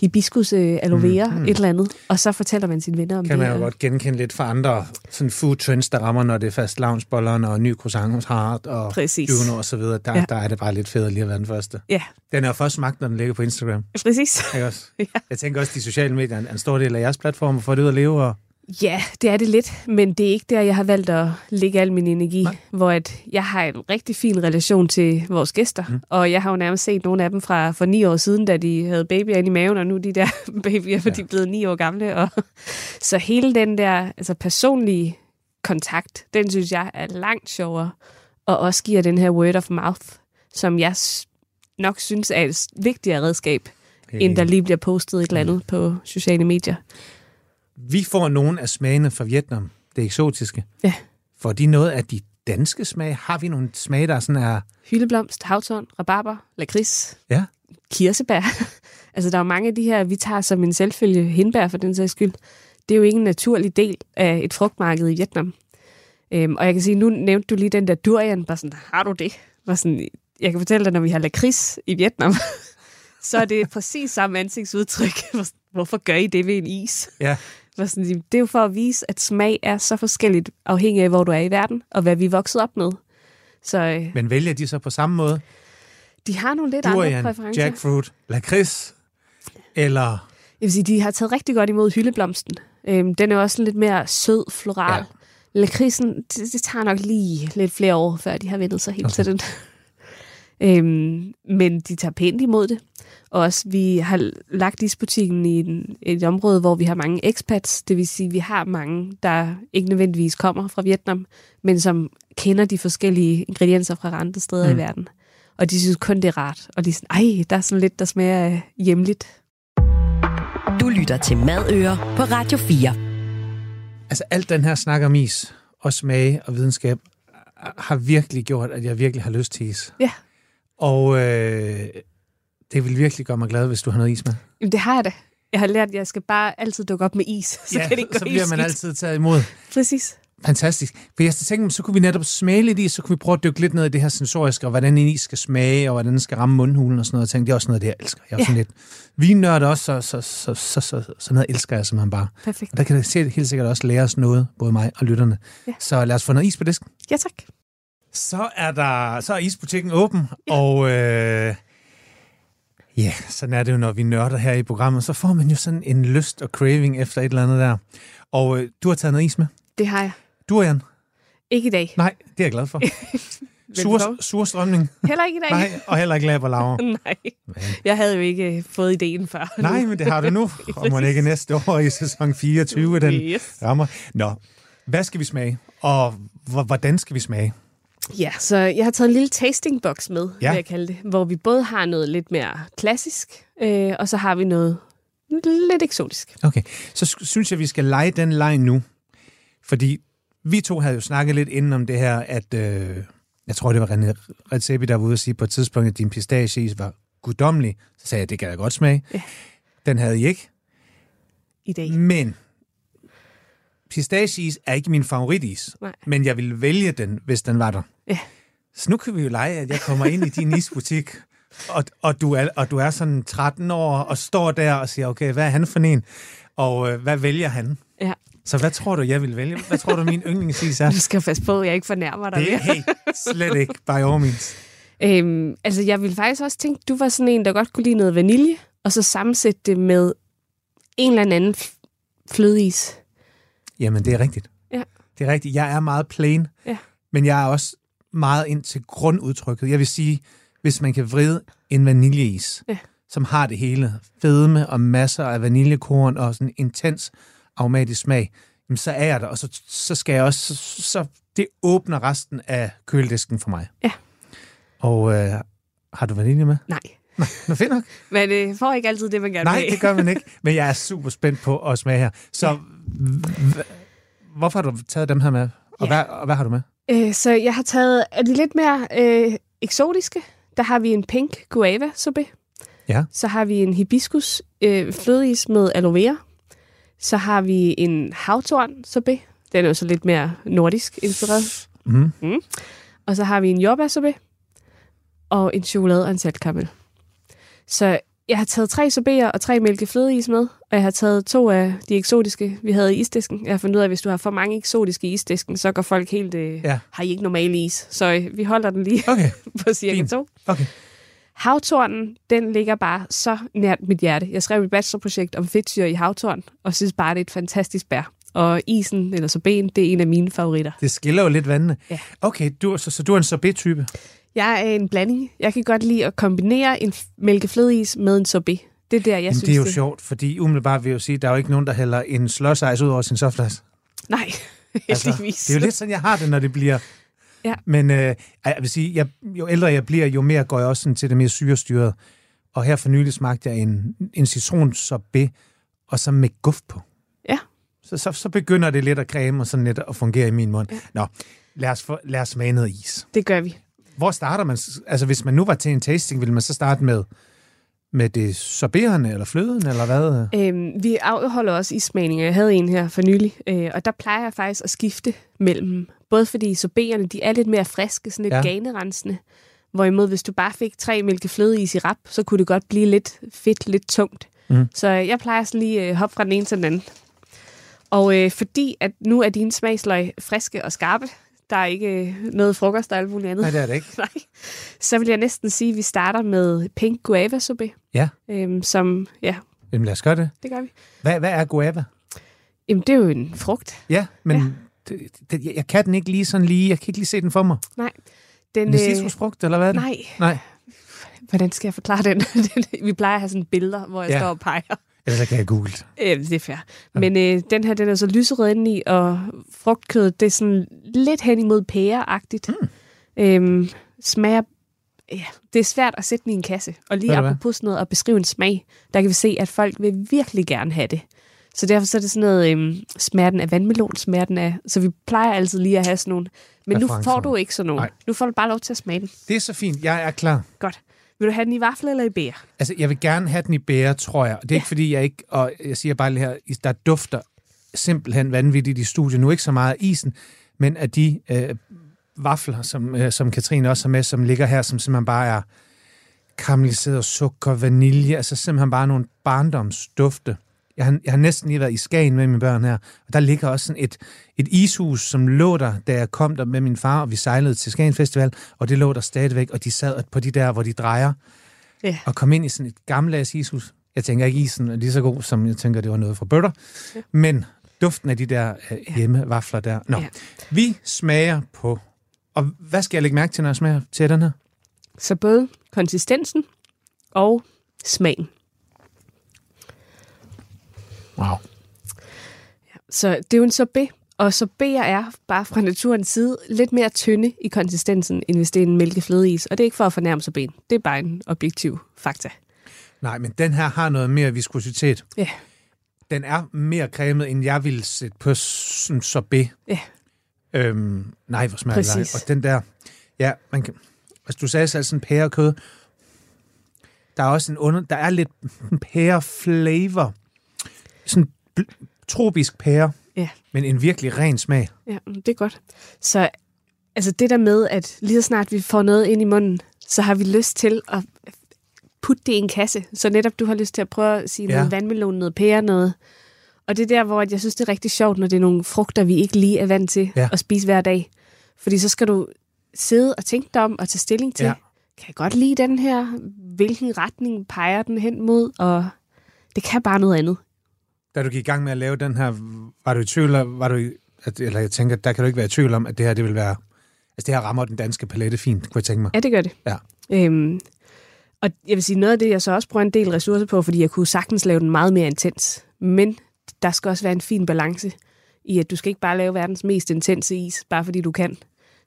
Speaker 4: hibiscus øh, aloe vera, mm, mm. et eller andet, og så fortæller man sine venner om
Speaker 3: Kan
Speaker 4: det.
Speaker 3: man jo godt genkende lidt fra andre sådan food trends, der rammer, når det er fast loungebollerne og ny croissant hos Hart og
Speaker 4: Præcis.
Speaker 3: Juno og så videre. Der,
Speaker 4: ja.
Speaker 3: der er det bare lidt federe lige at være den første.
Speaker 4: Ja,
Speaker 3: Den er jo først smagt, når den ligger på Instagram.
Speaker 4: præcis.
Speaker 3: Ikke også?
Speaker 4: Ja.
Speaker 3: Jeg tænker også, at de sociale medier er en stor del af jeres platform for det ud at leve. Og...
Speaker 4: Ja, det er det lidt, men det er ikke der, jeg har valgt at lægge al min energi,
Speaker 3: Nej.
Speaker 4: hvor at jeg har en rigtig fin relation til vores gæster, mm. og jeg har jo nærmest set nogle af dem fra for ni år siden, da de havde babyer inde i maven, og nu de der babyer, for de er blevet ni år gamle. Og, så hele den der altså personlige kontakt, den synes jeg er langt sjovere, og også giver den her word of mouth, som jeg nok synes er et vigtigere redskab, end der lige bliver postet et eller andet på sociale medier.
Speaker 3: Vi får nogle af smagene fra Vietnam, det eksotiske.
Speaker 4: Ja.
Speaker 3: Får de noget af de danske smage? Har vi nogle smage, der sådan er...
Speaker 4: hyldeblomst, havtorn, rabarber, lakrids,
Speaker 3: Ja,
Speaker 4: kirsebær. altså, der er jo mange af de her, vi tager som en selvfølge hindbær for den sags skyld. Det er jo ikke en naturlig del af et frugtmarked i Vietnam. Øhm, og jeg kan sige, nu nævnte du lige den der durian, bare sådan, har du det? Bare sådan, jeg kan fortælle dig, når vi har lakrids i Vietnam, så er det præcis samme ansigtsudtryk. Hvorfor gør I det ved en is?
Speaker 3: ja.
Speaker 4: Var sådan, det er jo for at vise, at smag er så forskelligt, afhængig af, hvor du er i verden, og hvad vi er vokset op med. Så øh,
Speaker 3: Men vælger de så på samme måde?
Speaker 4: de har nogle lidt andre
Speaker 3: Durian,
Speaker 4: præferencer.
Speaker 3: jackfruit, lakrids, eller...
Speaker 4: Jeg vil sige, de har taget rigtig godt imod hyldeblomsten. Øhm, den er også lidt mere sød, floral.
Speaker 3: Ja.
Speaker 4: Lakridsen, det, det tager nok lige lidt flere år, før de har vendt sig helt okay. til den. øhm, men de tager pænt imod det. Og også, vi har lagt isbutikken i en, et område, hvor vi har mange expats. Det vil sige, vi har mange, der ikke nødvendigvis kommer fra Vietnam, men som kender de forskellige ingredienser fra andre steder mm. i verden. Og de synes kun, det er rart. Og de er sådan, ej, der er sådan lidt, der smager af hjemligt.
Speaker 2: Du lytter til Madøer på Radio 4.
Speaker 3: Altså alt den her snak om is og smage og videnskab har virkelig gjort, at jeg virkelig har lyst til is.
Speaker 4: Ja.
Speaker 3: Og øh, det vil virkelig gøre mig glad, hvis du har noget is med.
Speaker 4: Jamen, det har jeg da. Jeg har lært, at jeg skal bare altid dukke op med is, så kan det ikke
Speaker 3: så bliver man altid taget imod.
Speaker 4: Præcis.
Speaker 3: Fantastisk. For jeg tænkte, så kunne vi netop smage lidt i, så kunne vi prøve at dykke lidt ned i det her sensoriske, og hvordan en is skal smage, og hvordan den skal ramme mundhulen og sådan noget. Jeg tænkte, det er også noget, det jeg elsker. Jeg er
Speaker 4: Ja.
Speaker 3: sådan lidt vinnørd også, så, så, så, så, så, så noget elsker jeg simpelthen bare.
Speaker 4: Perfekt.
Speaker 3: Og der kan det helt sikkert også lære os noget, både mig og lytterne.
Speaker 4: Ja.
Speaker 3: Så lad os få noget is på disken.
Speaker 4: Ja, tak.
Speaker 3: Så er der så er isbutikken åben, ja. og øh, ja, sådan er det jo, når vi nørder her i programmet. Så får man jo sådan en lyst og craving efter et eller andet der. Og øh, du har taget noget is med.
Speaker 4: Det har jeg.
Speaker 3: Durian?
Speaker 4: Ikke i dag.
Speaker 3: Nej, det er jeg glad for. Sur, surstrømning?
Speaker 4: Heller ikke i dag.
Speaker 3: Nej, og heller ikke laberlaver.
Speaker 4: Nej. Jeg havde jo ikke øh, fået ideen før.
Speaker 3: Nej, men det har du nu. Og må ikke næste år i sæson 24, den
Speaker 4: Yes.
Speaker 3: rammer. Nå, hvad skal vi smage? Og hvordan skal vi smage?
Speaker 4: Ja, så jeg har taget en lille tasting box med,
Speaker 3: Ja.
Speaker 4: vil jeg kalde det, hvor vi både har noget lidt mere klassisk, øh, og så har vi noget lidt eksotisk.
Speaker 3: Okay, så synes jeg, vi skal lege den leg nu. Fordi vi to havde jo snakket lidt inden om det her, at øh, jeg tror, det var René Redzepi, der var ude at sige på et tidspunkt, at din pistacheis var guddommelig. Så sagde jeg, det kan jeg godt smage.
Speaker 4: Ja.
Speaker 3: Den havde I ikke.
Speaker 4: I dag.
Speaker 3: Men pistacheis er ikke min favoritis.
Speaker 4: Nej.
Speaker 3: Men jeg ville vælge den, hvis den var der.
Speaker 4: Ja.
Speaker 3: Så nu kan vi jo lege, at jeg kommer ind i din isbutik, og, og, du er, og du er sådan 13 år, og står der og siger, okay, hvad er han for en? Og øh, hvad vælger han?
Speaker 4: Ja.
Speaker 3: Så hvad tror du, jeg vil vælge? Hvad tror du, min yndlingsis er?
Speaker 4: Du skal passe på, at jeg ikke fornærmer dig
Speaker 3: Det er helt slet ikke, by all means.
Speaker 4: Øhm, altså, jeg ville faktisk også tænke, du var sådan en, der godt kunne lide noget vanilje, og så sammensætte det med en eller anden flødeis.
Speaker 3: Jamen, det er rigtigt.
Speaker 4: Ja.
Speaker 3: Det er rigtigt. Jeg er meget plain,
Speaker 4: Ja.
Speaker 3: men jeg er også meget ind til grundudtrykket. Jeg vil sige, hvis man kan vride en vaniljeis,
Speaker 4: Ja.
Speaker 3: som har det hele, fedme og masser af vaniljekorn og sådan intens aromatisk smag, jamen så er jeg der, og så, så skal jeg også, så, så det åbner resten af køledisken for mig.
Speaker 4: Ja.
Speaker 3: Og øh, har du vanilje med?
Speaker 4: Nej.
Speaker 3: Nå, fedt nok.
Speaker 4: Men det får ikke altid det, man gerne
Speaker 3: Nej,
Speaker 4: vil.
Speaker 3: det gør man ikke. Men jeg er super spændt på at smage her. Så
Speaker 4: Ja.
Speaker 3: hvorfor har du taget dem her med? Og,
Speaker 4: Ja.
Speaker 3: hvad, og hvad har du med?
Speaker 4: Øh, så jeg har taget af de lidt mere øh, eksotiske. Der har vi en pink guava sorbet.
Speaker 3: Ja.
Speaker 4: Så har vi en hibiscus øh, flødeis med aloe vera. Så har vi en havtorn sorbet. Den er jo så lidt mere nordisk inspireret.
Speaker 3: Mm.
Speaker 4: Og så har vi en jordbær sorbet. og en chokolade og en saltkaramel. Så jeg har taget tre sorbeer og tre mælkeflødeis med, og jeg har taget to af de eksotiske, vi havde i isdisken. Jeg har fundet ud af, at hvis du har for mange eksotiske i isdisken, så går folk helt, øh,
Speaker 3: Ja.
Speaker 4: har I ikke normal is. Så øh, vi holder den lige
Speaker 3: Okay,
Speaker 4: på cirka
Speaker 3: Fint.
Speaker 4: to.
Speaker 3: okay.
Speaker 4: Havtornen, den ligger bare så nært mit hjerte. Jeg skrev et bachelorprojekt om fedtsyre i havtorn, og synes bare, det er et fantastisk bær. Og isen, eller sorbeten, det er en af mine favoritter.
Speaker 3: Det skiller jo lidt vandene.
Speaker 4: Ja.
Speaker 3: Okay, du, så, så du er en sorbet-type.
Speaker 4: Jeg er en blanding. Jeg kan godt lide at kombinere en mælkeflødeis med en sorbet. Det er der, jeg
Speaker 3: Jamen,
Speaker 4: synes,
Speaker 3: det er jo sjovt, fordi umiddelbart vil jeg jo sige, at der er jo ikke nogen, der hælder en slåsejs ud over sin softice.
Speaker 4: Nej,
Speaker 3: Altså,
Speaker 4: heldigvis.
Speaker 3: det er jo lidt sådan, jeg har det, når det bliver...
Speaker 4: Ja.
Speaker 3: Men øh, jeg vil sige, jeg, jo ældre jeg bliver, jo mere går jeg også sådan til det mere syrestyret. Og her for nylig smagte jeg en, en citronsorbet, og så med guf på.
Speaker 4: Ja.
Speaker 3: Så, så, så begynder det lidt at creme og sådan lidt at fungere i min mund. Ja. Nå, lad os, få, lad os smage noget is.
Speaker 4: Det gør vi.
Speaker 3: Hvor starter man? Altså, hvis man nu var til en tasting, ville man så starte med, med det sorberende eller fløden, eller hvad?
Speaker 4: Øhm, vi afholder også ismagninger. Jeg havde en her for nylig, øh, og der plejer jeg faktisk at skifte mellem. Både fordi sorbeerne, de er lidt mere friske, sådan lidt
Speaker 3: Ja.
Speaker 4: ganerensende. Hvorimod, hvis du bare fik tre mælkeflødeis i rap, så kunne det godt blive lidt fedt, lidt tungt.
Speaker 3: Mm.
Speaker 4: Så øh, jeg plejer sådan lige øh, hoppe fra den ene til den anden. Og øh, fordi at nu er dine smagsløg friske og skarpe, der er ikke øh, noget frokost og alt muligt andet.
Speaker 3: Nej, det er det ikke.
Speaker 4: Nej. Så vil jeg næsten sige, at vi starter med pink guava sorbet,
Speaker 3: Ja,
Speaker 4: øhm, som, ja,
Speaker 3: Jamen, lad os gøre det.
Speaker 4: det gør vi.
Speaker 3: Hvad, hvad er guava?
Speaker 4: Jamen, det er jo en frugt.
Speaker 3: Ja, men
Speaker 4: Ja.
Speaker 3: Det, det, jeg kan den ikke lige sådan lige. Jeg kan ikke lige se den for mig.
Speaker 4: Nej. Den,
Speaker 3: En citrusfrugt, eller hvad er det?
Speaker 4: nej,
Speaker 3: Nej.
Speaker 4: hvordan skal jeg forklare den? vi plejer at have sådan billeder, hvor jeg
Speaker 3: ja.
Speaker 4: står og peger.
Speaker 3: Ellers så kan jeg google det.
Speaker 4: Øh, det er fair. Men øh, den her, den er så lyserød indeni, og frugtkødet, det er sådan lidt hen imod pæreagtigt. Mm. Øhm, smager... Ja, det er svært at sætte den i en kasse. Og lige apropos sådan noget at beskrive en smag, der kan vi se, at folk vil virkelig gerne have det. Så derfor så er det sådan noget, øhm, smager den af vandmelon, smager den af... Så vi plejer altid lige at have sådan nogle. Men nu får du ikke sådan nogle.
Speaker 3: Nej.
Speaker 4: Nu får du bare lov til at smage den.
Speaker 3: Det er så fint. Jeg er klar.
Speaker 4: Godt. Vil du have den i vaffel eller i bær?
Speaker 3: Altså, jeg vil gerne have den i bære, tror jeg. Det er ja. ikke, fordi jeg ikke... Og jeg siger bare lige her, der dufter simpelthen vanvittigt i studiet. Nu ikke så meget af isen, men af de øh, vafler, som, øh, som Katrine også har med, som ligger her, som simpelthen bare er karamelliseret sukker, vanilje, altså simpelthen bare nogle barndomsdufte. Jeg har, jeg har næsten lige været i Skagen med mine børn her, og der ligger også sådan et, et ishus, som lå der, da jeg kom der med min far, og vi sejlede til Skagen Festival, og det lå der stadigvæk, og de sad på de der, hvor de drejer,
Speaker 4: Ja.
Speaker 3: og kom ind i sådan et gammeldags ishus. Jeg tænker ikke, isen er lige så god, som jeg tænker, det var noget fra bøtter. Ja. Men duften af de der øh, hjemmevafler der. Nå, ja. Vi smager på... Og hvad skal jeg lægge mærke til, når jeg smager til den her?
Speaker 4: Så både konsistensen og smagen.
Speaker 3: Wow.
Speaker 4: Så det er jo en sorbet, og sorbeter er bare fra naturens side lidt mere tynde i konsistensen, end hvis det er en mælkeflødeis. Og det er ikke for at fornærme sorbeten. Det er bare en objektiv fakta.
Speaker 3: Nej, men den her har noget mere viskositet.
Speaker 4: Ja,
Speaker 3: Den er mere cremet, end jeg ville sætte på sådan sorbet.
Speaker 4: ja.
Speaker 3: Øhm, nej, hvor smager det. Og den der... Ja, man kan... Altså, du sagde selv sådan pærekød. Der er også en under... Der er lidt pære-flavor. Sådan tropisk pære,
Speaker 4: Ja,
Speaker 3: men en virkelig ren smag.
Speaker 4: ja, det er godt. Så altså det der med, at lige så snart vi får noget ind i munden, så har vi lyst til at putte det i en kasse. Så netop du har lyst til at prøve at sige
Speaker 3: Ja.
Speaker 4: noget vandmelon, noget pære, noget. Og det er der, hvor jeg synes, det er rigtig sjovt, når det er nogle frugter, vi ikke lige er vant til
Speaker 3: Ja.
Speaker 4: at spise hver dag. Fordi så skal du sidde og tænke dig om og tage stilling til,
Speaker 3: ja.
Speaker 4: kan jeg godt lide den her? Hvilken retning peger den hen mod? Og det kan bare noget andet.
Speaker 3: Da du gik i gang med at lave den her, var du i tvivl om, var du i, at, eller jeg tænker, der kan du ikke være i tvivl om, at det her, det vil være, altså det her rammer den danske palette fint, kunne jeg tænke mig.
Speaker 4: Ja, det gør det.
Speaker 3: Ja.
Speaker 4: Øhm, og jeg vil sige, noget af det, jeg så også bruger en del ressourcer på, fordi jeg kunne sagtens lave den meget mere intens. Men der skal også være en fin balance i, at du skal ikke bare lave verdens mest intense is, bare fordi du kan.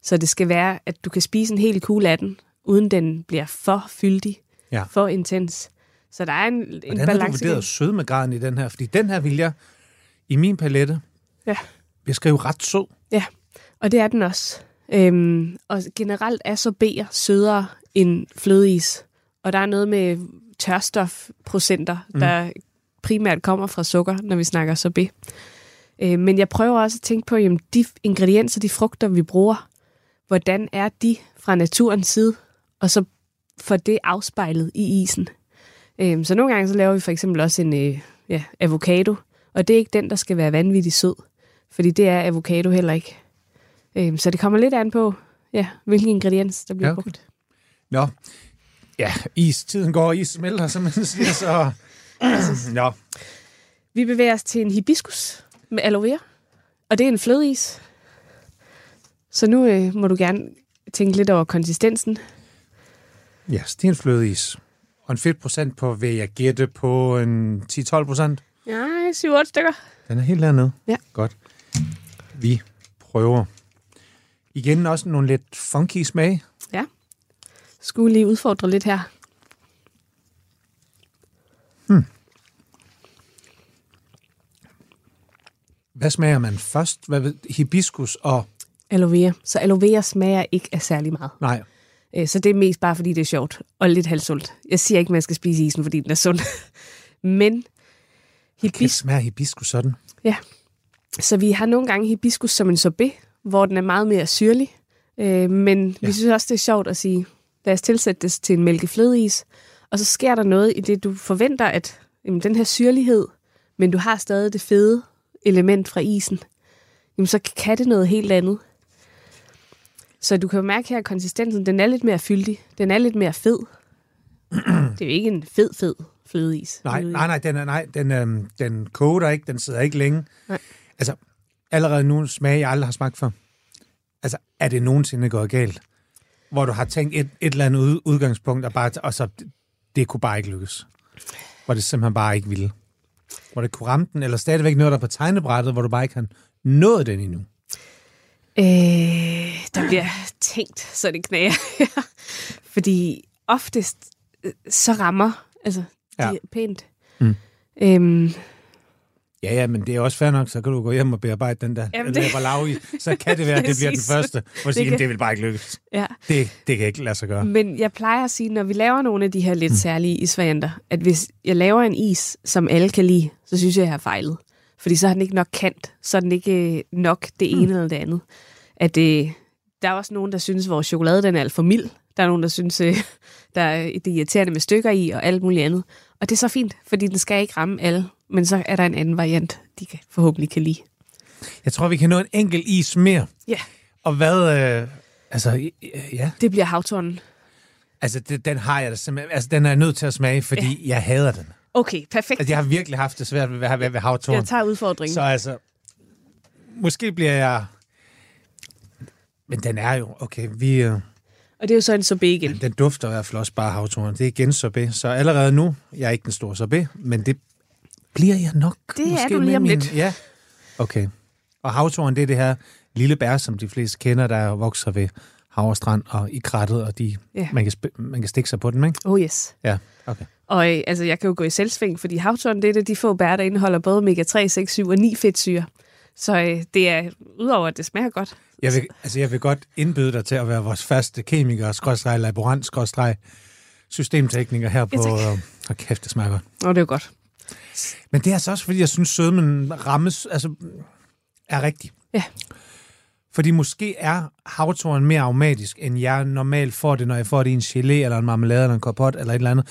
Speaker 4: Så det skal være, at du kan spise en hel kugle af den, uden den bliver for fyldig,
Speaker 3: Ja.
Speaker 4: for intens. Så der er en, en
Speaker 3: Hvordan har du
Speaker 4: balance.
Speaker 3: vurderet sødmegraden i den her? Fordi den her vil jeg, i min palette,
Speaker 4: Ja.
Speaker 3: beskrive ret sød.
Speaker 4: Ja, og det er den også. Øhm, og generelt er sorbeter sødere end flødeis. Og der er noget med tørstofprocenter, mm. der primært kommer fra sukker, når vi snakker sorbet. Øh, men jeg prøver også at tænke på, jamen, de ingredienser, de frugter, vi bruger, hvordan er de fra naturens side? Og så får det afspejlet i isen. Øhm, så nogle gange så laver vi for eksempel også en øh, ja, avocado, og det er ikke den, der skal være vanvittigt sød, fordi det er avocado heller ikke. Øhm, så det kommer lidt an på, ja, hvilken ingrediens, der bliver
Speaker 3: Ja, okay.
Speaker 4: brugt.
Speaker 3: Nå, ja, is, tiden går, is smelter, som man siger, så... Nå,
Speaker 4: Vi bevæger os til en hibiscus med aloe vera, og det er en flødeis. Så nu øh, må du gerne tænke lidt over konsistensen.
Speaker 3: ja, stenflødeis. Og en fedtprocent på, vil jeg gætte på en 10-12 procent.
Speaker 4: Ja, 7-8 stykker.
Speaker 3: Den er helt dernede.
Speaker 4: Ja.
Speaker 3: Godt. Vi prøver. Igen også nogle lidt funky smag.
Speaker 4: Ja. Skulle lige udfordre lidt her.
Speaker 3: Hvad smager man først? Hvad ved, hibiscus og...
Speaker 4: Aloe vera. Så aloe vera smager ikke af særlig meget.
Speaker 3: Nej,
Speaker 4: Så det er mest bare, fordi det er sjovt og lidt halvsundt. Jeg siger ikke, man skal spise isen, fordi den er sund. Men
Speaker 3: kan
Speaker 4: hibis,
Speaker 3: smager hibiscus sådan?
Speaker 4: ja. Så vi har nogle gange hibiscus som en sorbet, hvor den er meget mere syrlig. Øh, Men ja. vi synes også, det er sjovt at sige, lad os tilsætte det til en mælkeflødeis. Og så sker der noget i det, du forventer, at jamen, den her syrlighed, men du har stadig det fede element fra isen, jamen, så kan det noget helt andet. Så du kan jo mærke her, at konsistensen den er lidt mere fyldig. Den er lidt mere fed. det er jo ikke en fed, fed flødeis.
Speaker 3: Nej, nej, nej, den, er, nej den, øhm, den koger ikke, den sidder ikke længe.
Speaker 4: Nej.
Speaker 3: Altså, allerede nu smag, jeg aldrig har smagt før. Altså, er det nogensinde gået galt? Hvor du har tænkt et, et eller andet ud, udgangspunkt, og, bare, og så, det, kunne bare ikke lykkes. Hvor det simpelthen bare ikke ville. Hvor det kunne ramme den, eller stadigvæk noget, der er på tegnebrættet, hvor du bare ikke har nået den endnu.
Speaker 4: Øh, der bliver tænkt, så det knager. Fordi oftest øh, så rammer altså, de
Speaker 3: Ja.
Speaker 4: pænt.
Speaker 3: Mm.
Speaker 4: Øhm,
Speaker 3: Ja, ja, men det er også fair nok, så kan du gå hjem og bearbejde den der
Speaker 4: Jamen, det-
Speaker 3: lav i. Så kan det være, at det bliver den første. Hvor
Speaker 4: det, kan-
Speaker 3: det vil bare ikke lykkes.
Speaker 4: ja.
Speaker 3: Det, det kan ikke lade sig gøre.
Speaker 4: Men jeg plejer at sige, når vi laver nogle af de her lidt særlige isvarianter, at hvis jeg laver en is, som alle kan lide, så synes jeg, jeg har fejlet. Fordi så har den ikke nok kant. Så er den ikke øh, nok det ene eller det andet. At, øh, der er også nogen, der synes, at vores chokolade den er alt for mild. Der er nogen, der synes, øh, der er det er irriterende med stykker i og alt muligt andet. Og det er så fint, fordi den skal ikke ramme alle. Men så er der en anden variant, de kan, forhåbentlig kan lide.
Speaker 3: Jeg tror, vi kan nå en enkelt is mere.
Speaker 4: Ja,
Speaker 3: Og hvad... Øh, altså, ja.
Speaker 4: det bliver havtornen.
Speaker 3: Altså, det, den har jeg da simpelthen... Altså, den er jeg nødt til at smage, fordi ja. jeg hader den.
Speaker 4: Okay, perfekt.
Speaker 3: Altså, jeg har virkelig haft det svært ved, ved, ved, ved havtorn.
Speaker 4: Jeg tager udfordringen.
Speaker 3: Så altså... Måske bliver jeg... Men den er jo... Okay, vi... Øh,
Speaker 4: Og det er jo så en sorbet igen.
Speaker 3: den dufter i hvert fald også bare af havtorn. Det er igen sorbet. Så allerede nu, jeg er ikke den store sorbet, men det bliver jeg nok.
Speaker 4: Det er
Speaker 3: måske
Speaker 4: du lige om
Speaker 3: min,
Speaker 4: lidt.
Speaker 3: Ja, okay. Og havtorn, det er det her lille bær, som de fleste kender, der vokser ved hav og strand og i krattet, og de,
Speaker 4: Ja.
Speaker 3: man, kan man kan stikke sig på dem, ikke?
Speaker 4: Oh yes.
Speaker 3: Ja, okay.
Speaker 4: Og øh, altså, jeg kan jo gå i selvsving, fordi havtorn, det er det, de få bær, der indeholder både omega-3, 6, 7 og 9 fedtsyre. Så øh, det er, udover at det smager godt,
Speaker 3: Jeg vil, altså, jeg vil godt indbyde dig til at være vores faste kemiker, skrådstræk, laborant, skrådstræk, systemtekniker her på...
Speaker 4: tak.
Speaker 3: Øh, og kæft, det smager godt.
Speaker 4: og det er jo godt.
Speaker 3: Men det er altså også, fordi jeg synes, sødmen rammes, altså, er rigtig.
Speaker 4: Ja.
Speaker 3: Fordi måske er havtorn mere aromatisk, end jeg normalt får det, når jeg får det i en gelé, eller en marmelade, eller en kompot, eller et eller andet.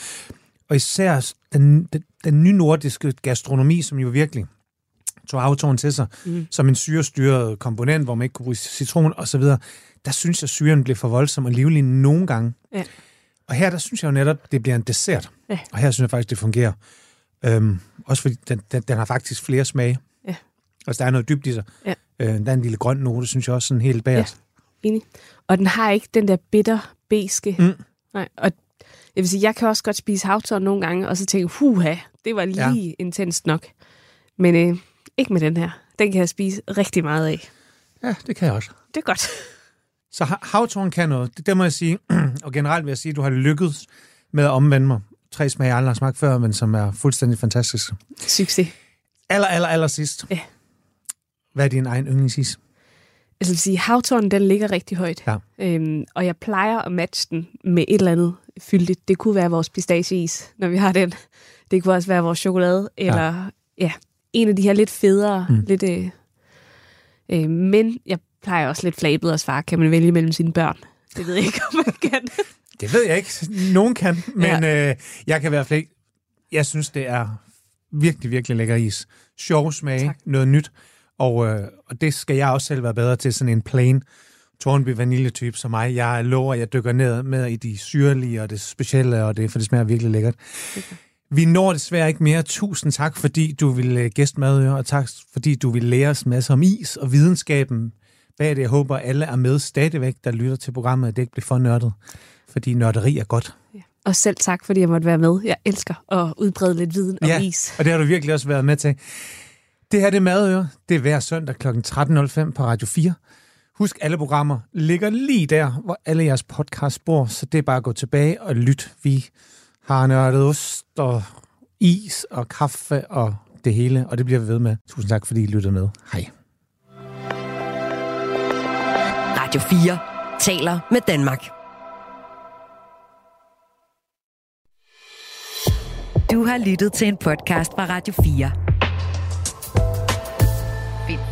Speaker 3: Og især den, den, den nynordiske gastronomi, som jo virkelig tog havtorn til sig, mm. som en syrestyret komponent, hvor man ikke kunne bruge citron og så videre, der synes jeg, at syren blev for voldsom og livlig nogle gange.
Speaker 4: Ja.
Speaker 3: Og her, der synes jeg jo netop, det bliver en dessert.
Speaker 4: Ja.
Speaker 3: Og her synes jeg faktisk, det fungerer. Øhm, også fordi den, den, den har faktisk flere smage.
Speaker 4: Ja.
Speaker 3: Altså, der er noget dybt i sig.
Speaker 4: Ja.
Speaker 3: Øh, der er en lille grøn note, synes jeg også, sådan helt bagerst.
Speaker 4: Enig. Og den har ikke den der bitter, beske.
Speaker 3: Mm.
Speaker 4: Nej, og jeg vil sige, jeg kan også godt spise havtorn nogle gange, og så tænke, huha, det var lige ja. intenst nok. Men øh, ikke med den her. Den kan jeg spise rigtig meget af.
Speaker 3: Ja, det kan jeg også.
Speaker 4: Det er godt.
Speaker 3: Så ha- havtorn kan noget. Det, det må jeg sige. og generelt vil jeg sige, at du har lykkedes med at omvende mig. Tre smage, jeg aldrig har smagt før, men som er fuldstændig fantastiske.
Speaker 4: Succes.
Speaker 3: Aller, aller, aller sidst.
Speaker 4: Ja.
Speaker 3: Hvad er din egen yndlingsis?
Speaker 4: Altså, jeg vil sige, havtornen, den ligger rigtig højt.
Speaker 3: Ja.
Speaker 4: Øhm, og jeg plejer at matche den med et eller andet fyldigt. Det kunne være vores pistacheis, når vi har den. Det kunne også være vores chokolade, eller ja, ja en af de her lidt federe. Mm. Lidt, øh, øh, men jeg plejer også lidt flabet og svar. Kan man vælge mellem sine børn? Det ved jeg ikke, om man kan.
Speaker 3: Det ved jeg ikke. Nogen kan, men ja. øh, jeg kan i hvert fald ikke... Jeg synes, det er virkelig, virkelig lækker is. Sjov smag, tak. noget nyt. Og, øh, og det skal jeg også selv være bedre til, sådan en plain Tornby vaniljetype som mig. Jeg lover, at jeg dykker ned med i de syrlige og det specielle, og det, for det smager virkelig lækkert. Okay. Vi når desværre ikke mere. Tusind tak, fordi du vil øh, gæste med, og tak, fordi du vil lære os masser om is og videnskaben bag det. Jeg håber, alle er med stadigvæk, der lytter til programmet, at det ikke bliver for nørdet, fordi nørderi er godt. Ja.
Speaker 4: Og selv tak, fordi jeg måtte være med. Jeg elsker at udbrede lidt viden om
Speaker 3: ja,
Speaker 4: is.
Speaker 3: og det har du virkelig også været med til. Det her det er Madøre. Det er hver søndag kl. 13.05 på Radio 4. Husk, alle programmer ligger lige der, hvor alle jeres podcast bor, så det er bare at gå tilbage og lytte. Vi har nørdet ost og is og kaffe og det hele, og det bliver vi ved med. Tusind tak, fordi I lytter med. Hej.
Speaker 2: Radio 4 taler med Danmark. Du har lyttet til en podcast fra Radio 4.